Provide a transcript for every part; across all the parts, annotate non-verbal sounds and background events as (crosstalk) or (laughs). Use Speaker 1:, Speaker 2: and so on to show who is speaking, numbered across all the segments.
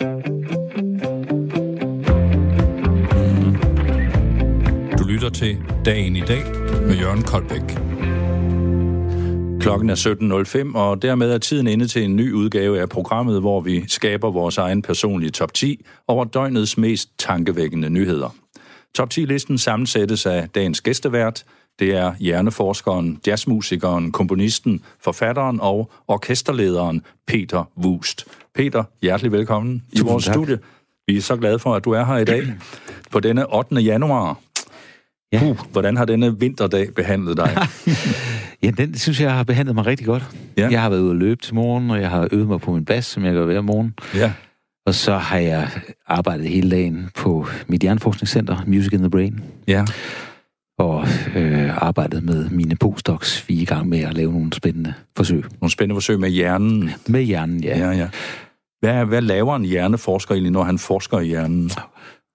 Speaker 1: Du lytter til Dagen i dag med Jørgen Koldbæk. Klokken er 17.05, og dermed er tiden inde til en ny udgave af programmet, hvor vi skaber vores egen personlige top 10 over døgnets mest tankevækkende nyheder. Top 10-listen sammensættes af dagens gæstevært. Det er hjerneforskeren, jazzmusikeren, komponisten, forfatteren og orkesterlederen Peter Wust. Peter, hjertelig velkommen i vores
Speaker 2: tak.
Speaker 1: studie. Vi er så glade for, at du er her i dag på denne 8. januar.
Speaker 2: Ja.
Speaker 1: Uh, hvordan har denne vinterdag behandlet dig? (laughs)
Speaker 2: Ja, den synes jeg har behandlet mig rigtig godt.
Speaker 1: Ja.
Speaker 2: Jeg har været ude at løbe til morgen, og jeg har øvet mig på min bas, som jeg gør hver morgen.
Speaker 1: ja.
Speaker 2: Og så har jeg arbejdet hele dagen på mit hjerneforskningscenter, Music in the Brain,
Speaker 1: Ja.
Speaker 2: og øh, arbejdet med mine postdocs. Vi er i gang med at lave nogle spændende forsøg.
Speaker 1: Nogle spændende forsøg med hjernen.
Speaker 2: Med hjernen, ja.
Speaker 1: Ja, ja. Hvad, hvad laver en hjerneforsker egentlig, når han forsker i hjernen?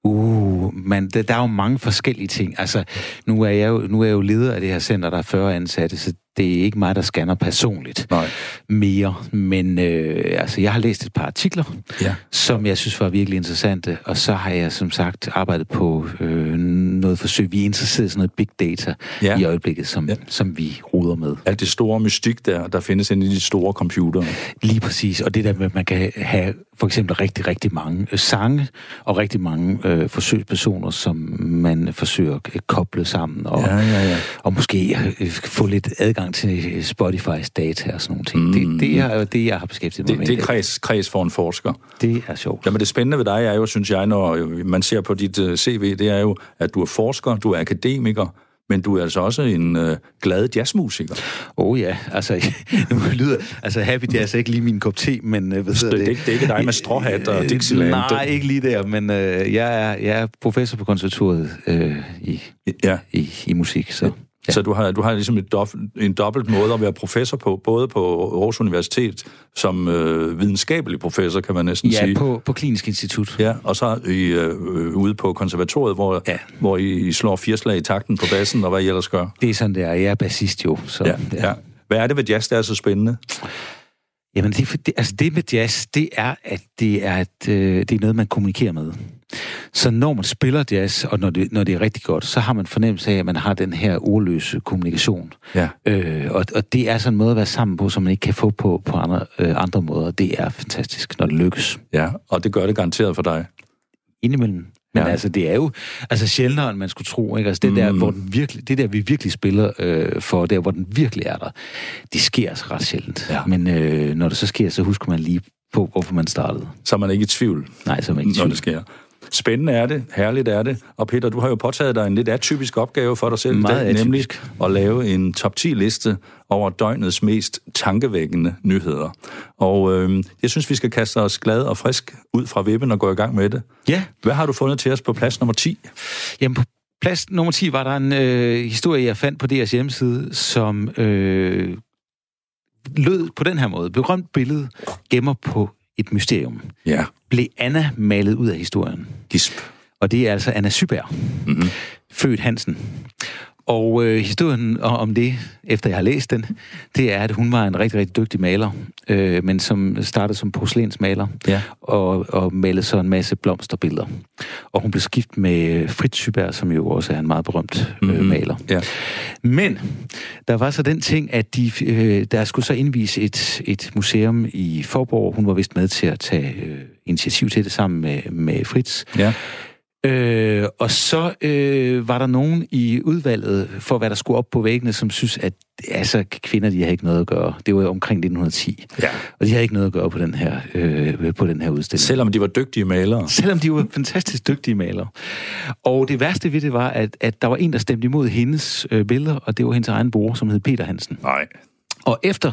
Speaker 2: Uh, men der, der er jo mange forskellige ting. Altså, nu er, jeg jo, nu er jeg jo leder af det her center, der er 40 ansatte, så det er ikke mig, der scanner personligt
Speaker 1: Nej.
Speaker 2: mere. Men øh, altså, jeg har læst et par artikler,
Speaker 1: Ja.
Speaker 2: som jeg synes var virkelig interessante, og så har jeg som sagt arbejdet på øh, noget forsøg. Vi er interesseret i sådan noget big data
Speaker 1: Ja.
Speaker 2: i øjeblikket, som,
Speaker 1: Ja.
Speaker 2: som vi ruder med.
Speaker 1: Alt det store mystik, der, der findes inde i de store computere.
Speaker 2: Lige præcis, og det der med, at man kan have for eksempel rigtig, rigtig mange øh, sange og rigtig mange øh, forsøgspersoner, som man forsøger at koble sammen, og,
Speaker 1: Ja, ja, ja.
Speaker 2: og måske øh, få lidt adgang til Spotify's data og sådan nogle ting.
Speaker 1: Mm.
Speaker 2: Det, det, er det, jeg har beskæftiget mig
Speaker 1: Det,
Speaker 2: med.
Speaker 1: det er kreds, kreds for en forsker.
Speaker 2: det er sjovt.
Speaker 1: Jamen det spændende ved dig er jo, synes jeg, når øh, man ser på dit uh, CV, det er jo, at du er forsker, du er akademiker, men du er altså også en uh, glad jazzmusiker.
Speaker 2: Oh ja, altså, (laughs) nu lyder, altså Happy Jazz er ikke lige min kop te, men øh, hvad
Speaker 1: Det, det, ikke- det er ikke dig med stråhat og
Speaker 2: Øh,
Speaker 1: Dixieland.
Speaker 2: Nej, ikke lige der, men øh, jeg, er, jeg er professor på konservatoriet øh, i,
Speaker 1: Ja.
Speaker 2: i, i musik, så...
Speaker 1: Ja. Så du har, du har ligesom et dof, en dobbelt måde at være professor på, både på Aarhus Universitet, som øh, videnskabelig professor, kan man næsten
Speaker 2: Ja,
Speaker 1: sige.
Speaker 2: på, på Klinisk Institut.
Speaker 1: Ja, og så i, øh, ude på konservatoriet, hvor, ja.
Speaker 2: Ja.
Speaker 1: hvor I, I slår fire slag i takten på bassen, og hvad I ellers gør.
Speaker 2: Det er sådan, det er. Jeg er bassist jo, så...
Speaker 1: Ja, ja. Hvad er det ved jazz, der er så spændende?
Speaker 2: Jamen, det, det, altså det med jazz, det er, at det er, et, øh, det er noget, man kommunikerer med. Så når man spiller jazz, og når det, når det er rigtig godt, så har man fornemmelse af, at man har den her ordløse kommunikation.
Speaker 1: Ja.
Speaker 2: Øh, og, og det er sådan en måde at være sammen på, som man ikke kan få på, på andre, øh, andre måder. Det er fantastisk, når det lykkes.
Speaker 1: Ja, og det gør det garanteret for dig.
Speaker 2: Indimellem. Men
Speaker 1: Ja.
Speaker 2: altså, det er jo altså sjældnere, end man skulle tro. Ikke? Altså, det, der,
Speaker 1: Mm.
Speaker 2: hvor den virkelig, det der, vi virkelig spiller øh, for, der hvor den virkelig er der, det sker altså ret sjældent.
Speaker 1: Ja.
Speaker 2: Men øh, når det så sker, så husker man lige på, hvorfor man startede.
Speaker 1: Så er man ikke i tvivl,
Speaker 2: Nej, så er man ikke i
Speaker 1: når
Speaker 2: tvivl.
Speaker 1: det sker. Spændende er det, herligt er det. Og Peter, du har jo påtaget dig en lidt atypisk opgave for dig selv,
Speaker 2: Meget
Speaker 1: dag, nemlig at lave en top 10-liste over døgnets mest tankevækkende nyheder. Og øh, jeg synes, vi skal kaste os glad og frisk ud fra vippen og gå i gang med det.
Speaker 2: Ja,
Speaker 1: Hvad har du fundet til os på plads nummer 10?
Speaker 2: Jamen, på plads nummer 10 var der en øh, historie, jeg fandt på deres hjemmeside, som øh, lød på den her måde. Berømt billede gemmer på et mysterium.
Speaker 1: Ja,
Speaker 2: Blev Anna malet ud af historien?
Speaker 1: gisp.
Speaker 2: Og det er altså Anna Syberg,
Speaker 1: Mm-hmm.
Speaker 2: født Hansen. Og øh, historien om det, efter jeg har læst den, det er, at hun var en rigtig, rigtig dygtig maler, øh, men som startede som porcelænsmaler,
Speaker 1: Ja.
Speaker 2: og, og malede så en masse blomsterbilleder. Og hun blev skift med Fritz Syberg, som jo også er en meget berømt øh,
Speaker 1: Mhm.
Speaker 2: maler.
Speaker 1: Ja.
Speaker 2: Men der var så den ting, at de, øh, der skulle så indvise et, et museum i Forborg. Hun var vist med til at tage øh, initiativ til det sammen med, med Fritz.
Speaker 1: Ja.
Speaker 2: Øh, og så øh, var der nogen i udvalget for, hvad der skulle op på væggene, som synes, at altså, kvinder de har ikke noget at gøre. Det var jo omkring 1910.
Speaker 1: ja.
Speaker 2: Og de havde ikke noget at gøre på den her, øh, på den her udstilling.
Speaker 1: Selvom de var dygtige malere. (laughs)
Speaker 2: Selvom de var fantastisk dygtige malere. Og det værste ved det var, at, at der var en, der stemte imod hendes øh, billeder, og det var hendes egen bror, som hed Peter Hansen.
Speaker 1: Nej.
Speaker 2: Og efter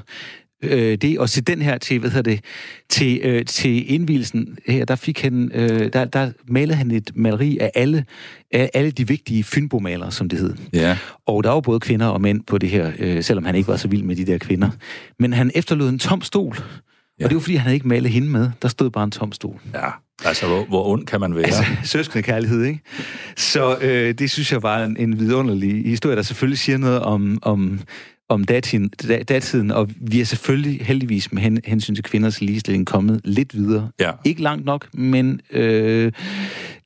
Speaker 2: øh, det, og til den her, til, hvad hedder det, til, øh, til indvielsen her, der fik han, øh, der, der malede han et maleri af alle, af alle de vigtige Fynbo-malere, som det hed.
Speaker 1: Ja.
Speaker 2: Og der var både kvinder og mænd på det her, øh, selvom han ikke var så vild med de der kvinder. Men han efterlod en tom stol. Ja. Og det var, fordi han havde ikke malet hende med. Der stod bare en tom stol.
Speaker 1: Ja. Altså, hvor, hvor ond kan man være?
Speaker 2: Altså, (laughs) søskende kærlighed, ikke? Så øh, det synes jeg var en, en vidunderlig historie, der selvfølgelig siger noget om, om, om datiden, datiden, og vi er selvfølgelig heldigvis med hen, hensyn til kvinders ligestilling kommet lidt videre.
Speaker 1: Ja.
Speaker 2: Ikke langt nok, men øh,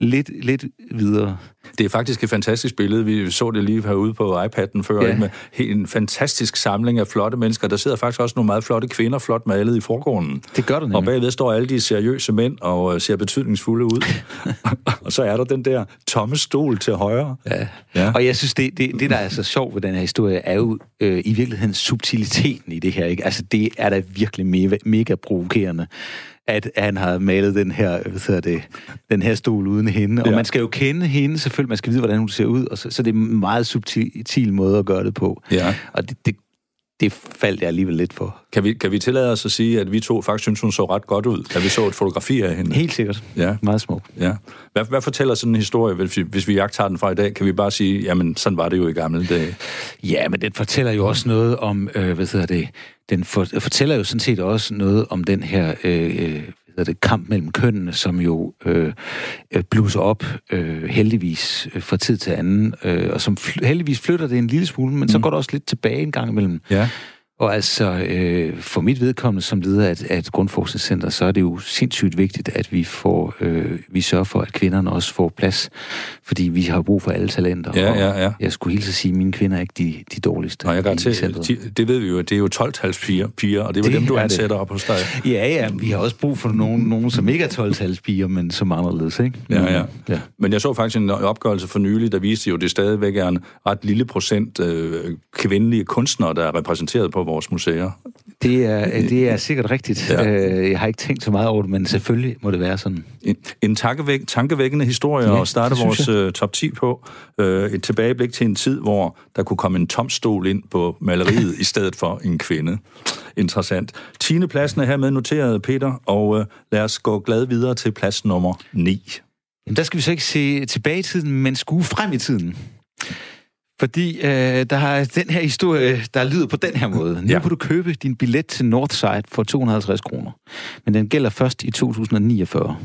Speaker 2: lidt, lidt videre.
Speaker 1: Det er faktisk et fantastisk billede. Vi så det lige herude på iPad'en før,
Speaker 2: Ja.
Speaker 1: med en fantastisk samling af flotte mennesker. Der sidder faktisk også nogle meget flotte kvinder, flot malet i forgrunden.
Speaker 2: Det gør
Speaker 1: Og
Speaker 2: nemlig.
Speaker 1: bagved står alle de seriøse mænd og øh, ser betydningsfulde ud. (laughs) og så er der den der tomme stol til højre.
Speaker 2: Ja.
Speaker 1: Ja.
Speaker 2: Og jeg synes, det, det, det, der er så sjovt ved den her historie, er jo øh, i virkeligheden subtiliteten i det her. Ikke? Altså, det er da virkelig mega, mega provokerende, at han har malet den her, hvad det, den her stol uden hende. Og
Speaker 1: Ja.
Speaker 2: man skal jo kende hende, selvfølgelig. Man skal vide, hvordan hun ser ud. Og så, så det er en meget subtil måde at gøre det på.
Speaker 1: Ja.
Speaker 2: Og det, det, det faldt jeg alligevel lidt for.
Speaker 1: Kan vi, kan vi tillade os at sige, at vi to faktisk synes, hun så ret godt ud, da vi så et fotografi af hende?
Speaker 2: Helt sikkert.
Speaker 1: Ja.
Speaker 2: Meget smukt.
Speaker 1: Ja. Hvad, hvad fortæller sådan en historie, hvis vi, hvis vi jagter den fra i dag? Kan vi bare sige, jamen, sådan var det jo i gamle dage.
Speaker 2: Ja, men den fortæller jo også noget om, øh, hvad hedder det, den for, fortæller jo sådan set også noget om den her øh, øh, hedder det, kamp mellem kønnene, som jo øh, øh, blusser op øh, heldigvis øh, fra tid til anden, øh, og som fl- heldigvis flytter det en lille smule, men mm. så går det også lidt tilbage en gang imellem.
Speaker 1: Ja.
Speaker 2: Og altså, øh, for mit vedkommende som leder af et, af et grundforskningscenter, så er det jo sindssygt vigtigt, at vi får, øh, vi sørger for, at kvinderne også får plads, fordi vi har brug for alle talenter.
Speaker 1: Ja,
Speaker 2: og
Speaker 1: ja, ja.
Speaker 2: Jeg skulle hilse at sige, at mine kvinder er ikke de, de dårligste.
Speaker 1: Og jeg til, det ved vi jo, det er jo 12-tals piger, piger, og det er jo dem, du
Speaker 2: er det.
Speaker 1: ansætter op hos dig.
Speaker 2: Ja, ja, vi har også brug for nogen, nogen som ikke er 12-talspiger, men som anderledes, ikke?
Speaker 1: Ja, ja.
Speaker 2: ja.
Speaker 1: Men jeg så faktisk en opgørelse for nylig, der viste jo, at det stadigvæk er en ret lille procent øh, kvindelige kunstnere, der er repræsenteret på vores museer.
Speaker 2: Det er, det er sikkert rigtigt.
Speaker 1: Ja.
Speaker 2: Øh, jeg har ikke tænkt så meget over det, men selvfølgelig må det være sådan.
Speaker 1: En, en tankevæk, tankevækkende historie
Speaker 2: Ja,
Speaker 1: at starte vores øh, top 10 på. Øh, et tilbageblik til en tid, hvor der kunne komme en tom stol ind på maleriet i stedet for en kvinde. Interessant. 10. pladsen er hermed noteret, Peter, og øh, lad os gå glad videre til plads nummer 9.
Speaker 2: Jamen, der skal vi så ikke se tilbage i tiden, men skue frem i tiden. Fordi øh, der er den her historie, der lyder på den her måde. Nu
Speaker 1: Ja.
Speaker 2: kan du købe din billet til Northside for 250 kroner. Men den gælder først i 2049.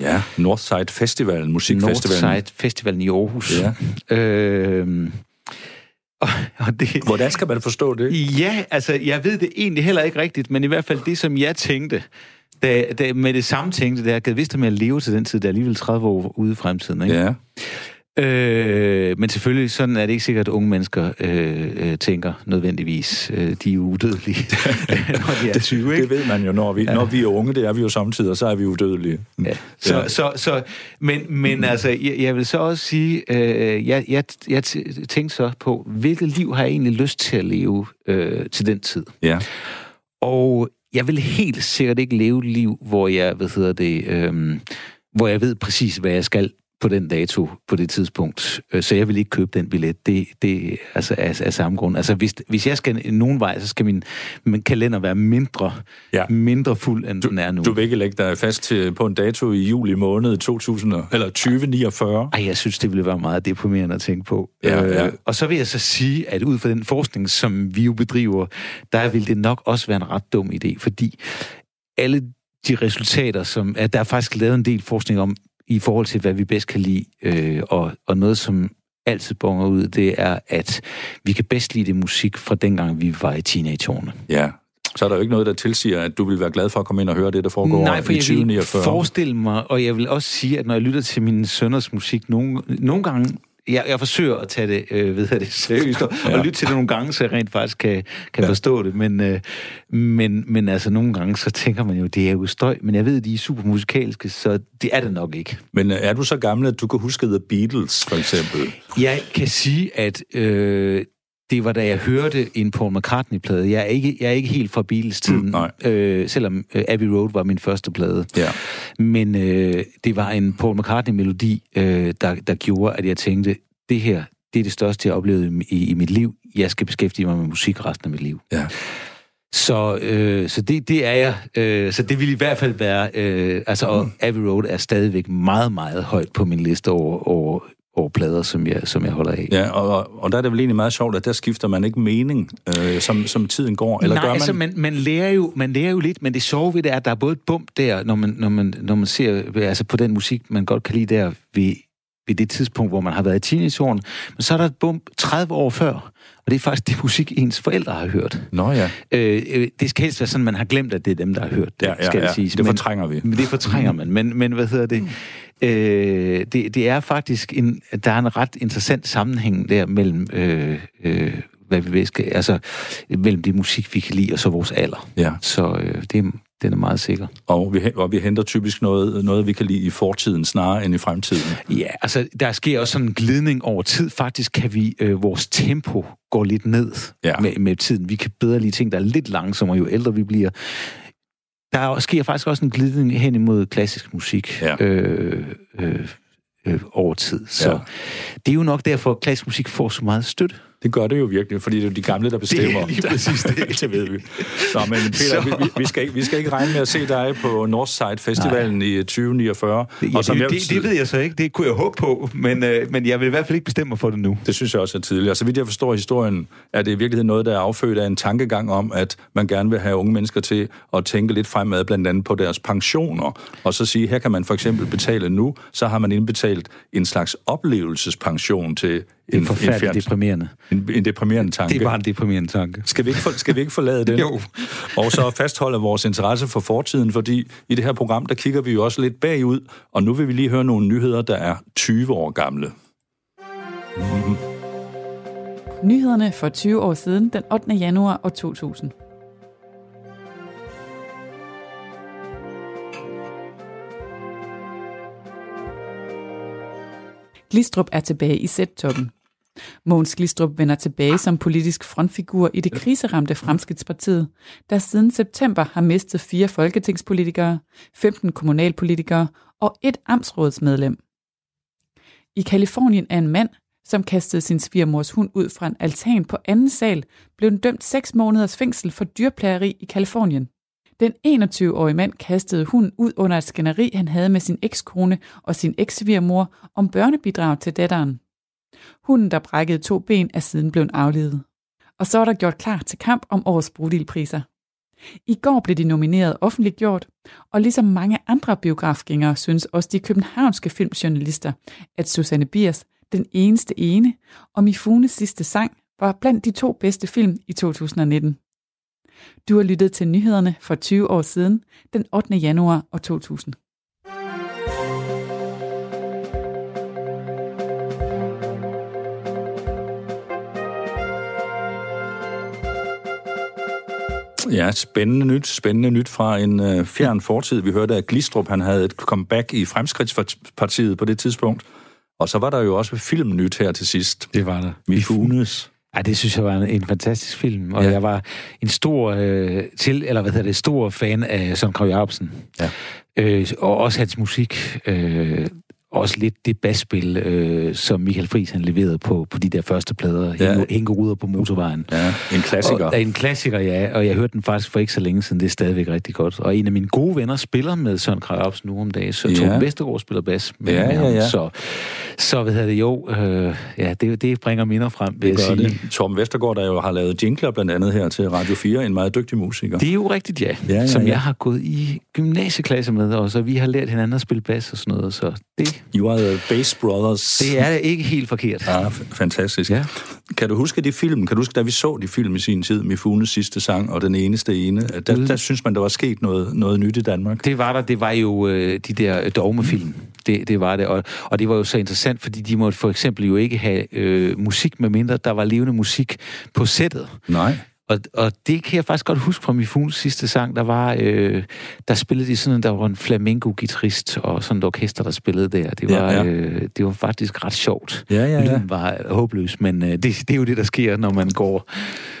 Speaker 1: Ja, Northside Festivalen, musikfestivalen.
Speaker 2: Northside Festivalen i Aarhus.
Speaker 1: Ja.
Speaker 2: Øh, og, og det,
Speaker 1: Hvordan skal man forstå det?
Speaker 2: Ja, altså, jeg ved det egentlig heller ikke rigtigt, men i hvert fald det, som jeg tænkte, da, da med det samme tænkte, det er, at vidste med at leve til den tid, der er alligevel 30 år ude i fremtiden, ikke?
Speaker 1: Ja.
Speaker 2: Øh, men selvfølgelig, sådan er det ikke sikkert, at unge mennesker øh, øh, tænker nødvendigvis. Øh, de er jo udødelige, (laughs) når de er 20, ikke?
Speaker 1: Det ved man jo, når vi, ja. når vi er unge, det er vi jo samtidig, og så er vi udødelige.
Speaker 2: Ja. Så,
Speaker 1: Ja.
Speaker 2: ja. så, så, men, men altså, jeg, jeg vil så også sige, øh, jeg, jeg, jeg tænkte så på, hvilket liv har jeg egentlig lyst til at leve øh, til den tid?
Speaker 1: Ja.
Speaker 2: Og jeg vil helt sikkert ikke leve et liv, hvor jeg, hvad hedder det, øhm, hvor jeg ved præcis, hvad jeg skal på den dato, på det tidspunkt. Øh, Så jeg vil ikke købe den billet. Det, det altså af, af samme grund. Altså, hvis, hvis jeg skal nogen vej, så skal min, min kalender være mindre,
Speaker 1: Ja.
Speaker 2: mindre fuld, end den er nu.
Speaker 1: Du vil ikke lægge dig fast til, på en dato i juli måned 2000, og- eller 2049?
Speaker 2: Ej, jeg synes, det ville være meget deprimerende at tænke på.
Speaker 1: Ja, ja.
Speaker 2: Øh, og så vil jeg så sige, at ud fra den forskning, som vi jo bedriver, der vil det nok også være en ret dum idé, fordi alle de resultater, som... At der er faktisk lavet en del forskning om, i forhold til, hvad vi bedst kan lide, øh, og, og noget, som altid bonger ud, det er, at vi kan bedst lide det musik fra dengang, vi var i teenageårene.
Speaker 1: Ja. Så er der jo ikke noget, der tilsiger, at du vil være glad for at komme ind og høre det, der foregår
Speaker 2: Nej, for
Speaker 1: i
Speaker 2: jeg vil
Speaker 1: 2049.
Speaker 2: forestille mig, og jeg vil også sige, at når jeg lytter til min sønners musik, nogle, nogle gange, jeg, jeg forsøger at tage det, øh, ved jeg det seriøst, og,
Speaker 1: Ja.
Speaker 2: og lytte til det nogle gange, så jeg rent faktisk kan, kan
Speaker 1: Ja.
Speaker 2: forstå det, men, øh, men, men altså nogle gange, så tænker man jo, det er jo støj, men jeg ved, at de er super musikalske, så det er det nok ikke.
Speaker 1: Men øh, er du så gammel, at du kan huske The Beatles, for eksempel?
Speaker 2: Jeg kan sige, at øh, det var da jeg hørte en Paul McCartney-plade. Jeg er ikke, jeg er ikke helt fra Beatles-tiden,
Speaker 1: Mm, nej.
Speaker 2: øh, selvom øh, Abbey Road var min første plade.
Speaker 1: Ja.
Speaker 2: Men øh, det var en Paul McCartney-melodi, øh, der, der gjorde, at jeg tænkte, det her, det er det største, jeg har oplevet i, i mit liv. Jeg skal beskæftige mig med musik resten af mit liv.
Speaker 1: Ja.
Speaker 2: Så, øh, så det, det er jeg. Øh, så det vil i hvert fald være... Øh, altså, og Abbey Road er stadigvæk meget, meget højt på min liste over, over, over plader, som jeg, som jeg holder af.
Speaker 1: Ja, og, og der er det vel egentlig meget sjovt, at der skifter man ikke mening, øh, som, som tiden går. Eller
Speaker 2: Nej,
Speaker 1: gør man?
Speaker 2: altså, man, man, lærer jo, man lærer jo lidt, men det sjove ved det er, at der er både et bump der, når man, når man, når man ser altså på den musik, man godt kan lide der ved ved det tidspunkt, hvor man har været i teenageåren. Men så er der et bump 30 år før, og det er faktisk det musik, ens forældre har hørt.
Speaker 1: Nå ja.
Speaker 2: Øh, øh, det skal helst være sådan, man har glemt, at det er dem, der har hørt det,
Speaker 1: Ja, ja,
Speaker 2: skal
Speaker 1: ja.
Speaker 2: det siges.
Speaker 1: Det fortrænger vi.
Speaker 2: Men det fortrænger man. Men, men hvad hedder det? Øh, det? Det er faktisk en, der er en ret interessant sammenhæng der mellem, øh, øh, hvad vi ved, skal, altså, mellem det musik, vi kan lide, og så vores alder.
Speaker 1: Ja.
Speaker 2: Så øh, det, er- den er meget sikker.
Speaker 1: Og vi, og vi henter typisk noget, noget, vi kan lide i fortiden, snarere end i fremtiden.
Speaker 2: Ja, altså der sker også sådan en glidning over tid. Faktisk kan vi, øh, vores tempo går lidt ned
Speaker 1: Ja.
Speaker 2: med, med tiden. Vi kan bedre lide ting, der er lidt langsommere, jo ældre vi bliver. Der er- sker faktisk også en glidning hen imod klassisk musik
Speaker 1: Ja.
Speaker 2: øh, øh, øh, over tid. Så
Speaker 1: Ja.
Speaker 2: det er jo nok derfor, at klassisk musik får så meget støtte.
Speaker 1: Det gør det jo virkelig, fordi det er de gamle, der bestemmer.
Speaker 2: Det er lige præcis det. (laughs)
Speaker 1: det ved vi. Nå, men Peter, vi, vi, skal ikke, vi skal ikke regne med at se dig på Northside Festivalen Nej. i 2049.
Speaker 2: Ja,
Speaker 1: og som
Speaker 2: det,
Speaker 1: jeg,
Speaker 2: det, det ved jeg så ikke. Det kunne jeg håbe på, men, øh, men jeg vil i hvert fald ikke bestemme mig for det nu.
Speaker 1: Det synes jeg også er tidligt. Og så vidt jeg forstår historien, er det i virkeligheden noget, der er affødt af en tankegang om, at man gerne vil have unge mennesker til at tænke lidt fremad, blandt andet på deres pensioner. Og så sige, her kan man for eksempel betale nu, så har man indbetalt en slags oplevelsespension til
Speaker 2: Det er
Speaker 1: en,
Speaker 2: forfærdeligt
Speaker 1: en, fjern-
Speaker 2: deprimerende.
Speaker 1: en, en deprimerende tanke.
Speaker 2: Det er bare en deprimerende tanke.
Speaker 1: Skal vi ikke, for, skal vi ikke forlade den? (laughs)
Speaker 2: Jo.
Speaker 1: Og så fastholde vores interesse for fortiden, fordi i det her program, der kigger vi jo også lidt bagud, og nu vil vi lige høre nogle nyheder, der er 20 år gamle.
Speaker 3: Nyhederne for 20 år siden, den 8. januar år 2000. Glistrup er tilbage i sættoppen. Mogens Glistrup vender tilbage som politisk frontfigur i det kriseramte Fremskridspartiet, der siden september har mistet fire folketingspolitikere, 15 kommunalpolitikere og et amtsrådsmedlem. I Kalifornien er en mand, som kastede sin svigermors hund ud fra en altan på anden sal, blev dømt 6 måneders fængsel for dyrplageri i Kalifornien. Den 21-årige mand kastede hunden ud under et skænderi, han havde med sin ekskone og sin eks-svigermor om børnebidrag til datteren. Hunden, der brækkede to ben, er siden blevet aflevet. Og så er der gjort klar til kamp om årets brudilpriser. I går blev de nomineret offentliggjort, og ligesom mange andre biografgængere synes også de københavnske filmjournalister, at Susanne Biers Den eneste ene og Mifunes sidste sang var blandt de to bedste film i 2019. Du har lyttet til nyhederne for 20 år siden, den 8. januar år 2000.
Speaker 1: Ja, spændende nyt, spændende nyt fra en øh, fjern fortid. Vi hørte, at Glistrup han havde et comeback i Fremskridtspartiet på det tidspunkt. Og så var der jo også filmnyt her til sidst.
Speaker 2: Det var der.
Speaker 1: Mifunes.
Speaker 2: Ja, det synes jeg var en, en fantastisk film, og
Speaker 1: Ja.
Speaker 2: jeg var en stor øh, til, eller hvad hedder det, stor fan af Søren Krav Jacobsen.
Speaker 1: Ja.
Speaker 2: Øh, og også hans musik. Øh, også lidt det basspil, øh, som Michael Friis han leverede på, på de der første plader.
Speaker 1: Ja.
Speaker 2: Ja. Hængeruder på motorvejen.
Speaker 1: Ja, en klassiker.
Speaker 2: Og, en klassiker, ja. Og jeg hørte den faktisk for ikke så længe siden. Det er stadigvæk rigtig godt. Og en af mine gode venner spiller med Søren Jacobsen nu om dagen. Så
Speaker 1: Ja.
Speaker 2: Torben Vestergaard spiller bas med,
Speaker 1: Ja,
Speaker 2: med
Speaker 1: ja,
Speaker 2: ham.
Speaker 1: ja.
Speaker 2: Så, så hvad hedder det? Jo, øh, ja, det, det bringer minder frem, vil jeg
Speaker 1: Det gør
Speaker 2: sige.
Speaker 1: det. Torben Vestergaard, der jo har lavet jingler blandt andet her til Radio 4, en meget dygtig musiker.
Speaker 2: Det er jo rigtigt, ja.
Speaker 1: Ja, ja,
Speaker 2: Som
Speaker 1: ja.
Speaker 2: jeg har gået i gymnasieklasse med, og så vi har lært hinanden at spille bas og sådan noget, så det,
Speaker 1: You are the Bass Brothers.
Speaker 2: det er ikke helt forkert.
Speaker 1: Ja, fantastisk.
Speaker 2: Ja.
Speaker 1: Kan du huske de film? Kan du huske, da vi så de film i sin tid, Mifunes sidste sang og Den eneste ene? Der,
Speaker 2: Mm.
Speaker 1: der synes man, der var sket noget, noget nyt i Danmark.
Speaker 2: Det var der, det var jo øh, de der dogmefilm. Det, det var det, og, og det var jo så interessant, fordi de måtte for eksempel jo ikke have øh, musik, med mindre der var levende musik på sættet.
Speaker 1: Nej.
Speaker 2: Og, og det kan jeg faktisk godt huske fra min Funes sidste sang. Der var, øh, der spillede de sådan, der var en flamenco-gitarrist og sådan et orkester, der spillede der. Det
Speaker 1: Ja,
Speaker 2: var,
Speaker 1: ja.
Speaker 2: Øh, det var faktisk ret sjovt.
Speaker 1: Ja, ja, ja.
Speaker 2: Lyden var håbløs, men øh, det, det er jo det, der sker, når man går...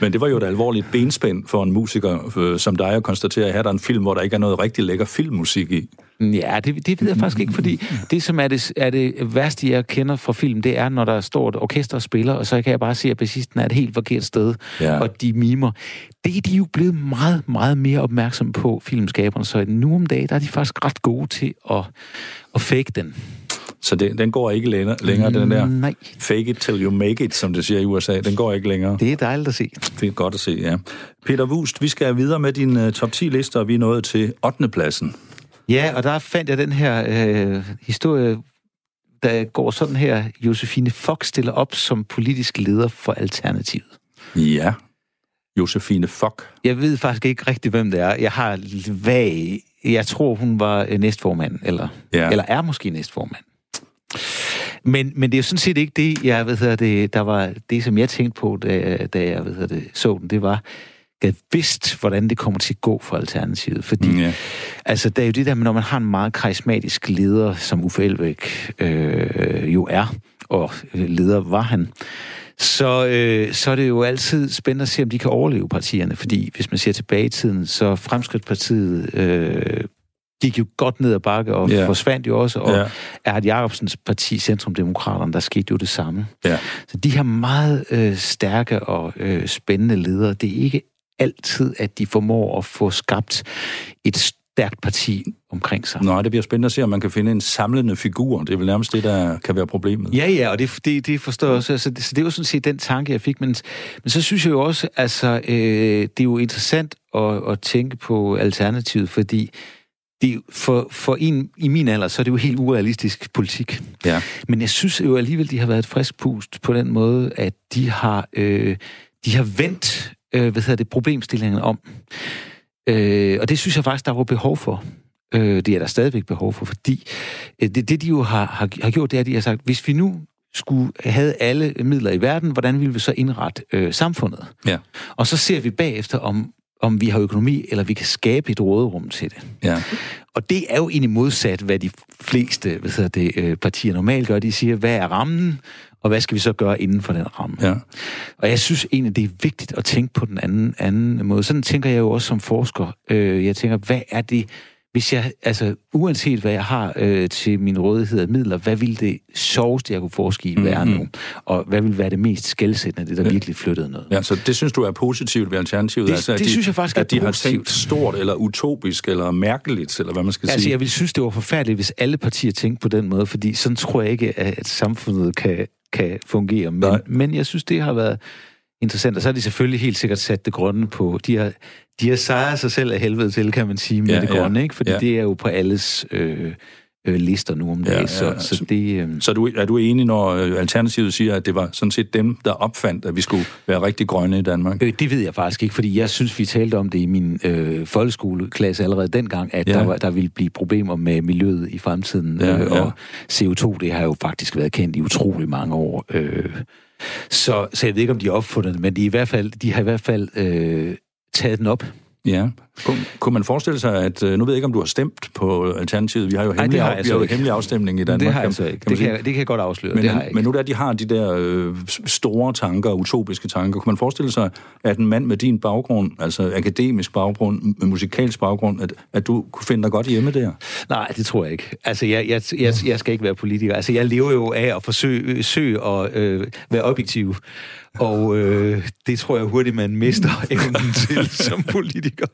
Speaker 1: Men det var jo et alvorligt benspænd for en musiker øh, som dig at konstatere, at her er der en film, hvor der ikke er noget rigtig lækker filmmusik i.
Speaker 2: Ja, det, det ved jeg faktisk ikke, fordi det, som er det, er det værste, jeg kender fra film, det er, når der står et orkester og spiller, og så kan jeg bare se, at bassisten er et helt forkert sted,
Speaker 1: Ja.
Speaker 2: og de mimer. Det er de jo blevet meget, meget mere opmærksom på, filmskaberne, så nu om dagen, der er de faktisk ret gode til at, at fake den.
Speaker 1: Så det, den går ikke længere, længere den der
Speaker 2: Nej,
Speaker 1: fake it till you make it, som det siger i USA. Den går ikke længere.
Speaker 2: det er dejligt at se.
Speaker 1: Det er godt at se, ja. Peter Wust, vi skal videre med din uh, top 10 lister, og vi er nået til 8. pladsen.
Speaker 2: Ja, og der fandt jeg den her øh, historie, der går sådan her. Josefine Fox stiller op som politisk leder for Alternativet.
Speaker 1: Ja. Josefine Fock.
Speaker 2: Jeg ved faktisk ikke rigtig, hvem det er. Jeg har vag... Jeg tror, hun var øh, næstformand, eller, ja. eller er måske næstformand. Men, men det er jo sådan set ikke det, jeg ved, det, der var det, som jeg tænkte på, da, da jeg ved, det, så den. Det var, jeg vidste, hvordan det kommer til at gå for Alternativet. Fordi, mm, yeah. altså, der er jo det der når man har en meget karismatisk leder, som Uffe Elbæk øh, jo er, og leder var han, så, øh, så er det jo altid spændende at se, om de kan overleve partierne. Fordi hvis man ser tilbage i tiden, så Fremskridtspartiet øh, gik jo godt ned ad bakke og yeah. forsvandt jo også. Og yeah. Erhard Jacobsens parti, Centrumdemokraterne, der skete jo det samme. Yeah. Så de her meget øh, stærke og øh, spændende ledere, det er ikke altid, at de formår at få skabt et stærkt parti omkring sig.
Speaker 1: Nej, det bliver spændende at se, om man kan finde en samlende figur. Det er vel nærmest det, der kan være problemet.
Speaker 2: Ja, ja, og det, det, det forstår jeg også. Altså, det, så det var sådan set den tanke, jeg fik. Men, men så synes jeg jo også, altså, øh, det er jo interessant at, at tænke på alternativet, fordi det, for, for en i min alder, så er det jo helt urealistisk politik. Ja. Men jeg synes jo alligevel, de har været et frisk pust på den måde, at de har, øh, de har vendt øh, hvad hedder det, problemstillingen om. Øh, og det synes jeg faktisk, der var behov for. Øh, det er der stadigvæk behov for, fordi øh, det, det, de jo har, har, har gjort, det er, at de har sagt, hvis vi nu skulle have alle midler i verden, hvordan ville vi så indrette øh, samfundet? Ja. Og så ser vi bagefter, om, om vi har økonomi, eller vi kan skabe et råderum til det. Ja. Og det er jo egentlig modsat, hvad de fleste hvad hedder det, øh, partier normalt gør. De siger, hvad er rammen, og hvad skal vi så gøre inden for den ramme? Ja. Og jeg synes egentlig, det er vigtigt at tænke på den anden, anden måde. Sådan tænker jeg jo også som forsker. Øh, jeg tænker, hvad er det, hvis jeg, altså uanset hvad jeg har øh, til min rådighed af midler, hvad vil det sjoveste, jeg kunne forske i, være mm-hmm. nu? Og hvad vil være det mest skældsættende, det der ja. virkelig flyttede noget?
Speaker 1: Ja, så det synes du er positivt ved Alternativet?
Speaker 2: Det,
Speaker 1: altså,
Speaker 2: det de, synes jeg faktisk
Speaker 1: at
Speaker 2: de
Speaker 1: har tænkt stort, eller utopisk, eller mærkeligt, eller hvad man skal
Speaker 2: altså,
Speaker 1: sige?
Speaker 2: jeg vil synes, det var forfærdeligt, hvis alle partier tænkte på den måde, fordi sådan tror jeg ikke, at samfundet kan, kan fungere. Men, men jeg synes, det har været interessant. Og så har de selvfølgelig helt sikkert sat det grønne på. De har, de har sejret sig selv af helvede til, kan man sige, med ja, det grønne, ja. ikke? Fordi ja. det er jo på alles øh, øh, lister nu om dagen. Ja, ja, så, så, så, det, øh...
Speaker 1: så du, er du enig, når øh, Alternativet siger, at det var sådan set dem, der opfandt, at vi skulle være rigtig grønne i Danmark?
Speaker 2: Øh, det ved jeg faktisk ikke, fordi jeg synes, vi talte om det i min øh, folkeskoleklasse allerede dengang, at ja. der, var, der ville blive problemer med miljøet i fremtiden. Ja, øh, og ja. CO2, det har jo faktisk været kendt i utrolig mange år. Øh, så, så jeg ved ikke, om de har opfundet det, men de, i hvert fald, de har i hvert fald øh, taget den op.
Speaker 1: Ja. Kun, kunne man forestille sig, at... Øh, nu ved jeg ikke, om du har stemt på Alternativet. Vi har jo hemmelig, Ej, har vi har jo hemmelig afstemning i Danmark.
Speaker 2: Det har jeg så ikke. Kan det, kan, det kan jeg godt afsløre.
Speaker 1: Men,
Speaker 2: det har jeg
Speaker 1: ikke. men nu der de har de der øh, store tanker, utopiske tanker, kunne man forestille sig, at en mand med din baggrund, altså akademisk baggrund, musikalsk baggrund, at, at du kunne finde dig godt hjemme der?
Speaker 2: Nej, det tror jeg ikke. Altså, jeg, jeg, jeg, jeg skal ikke være politiker. Altså, jeg lever jo af at forsøge søge at øh, være objektiv. Og øh, det tror jeg hurtigt, man mister (laughs) evnen til som politiker.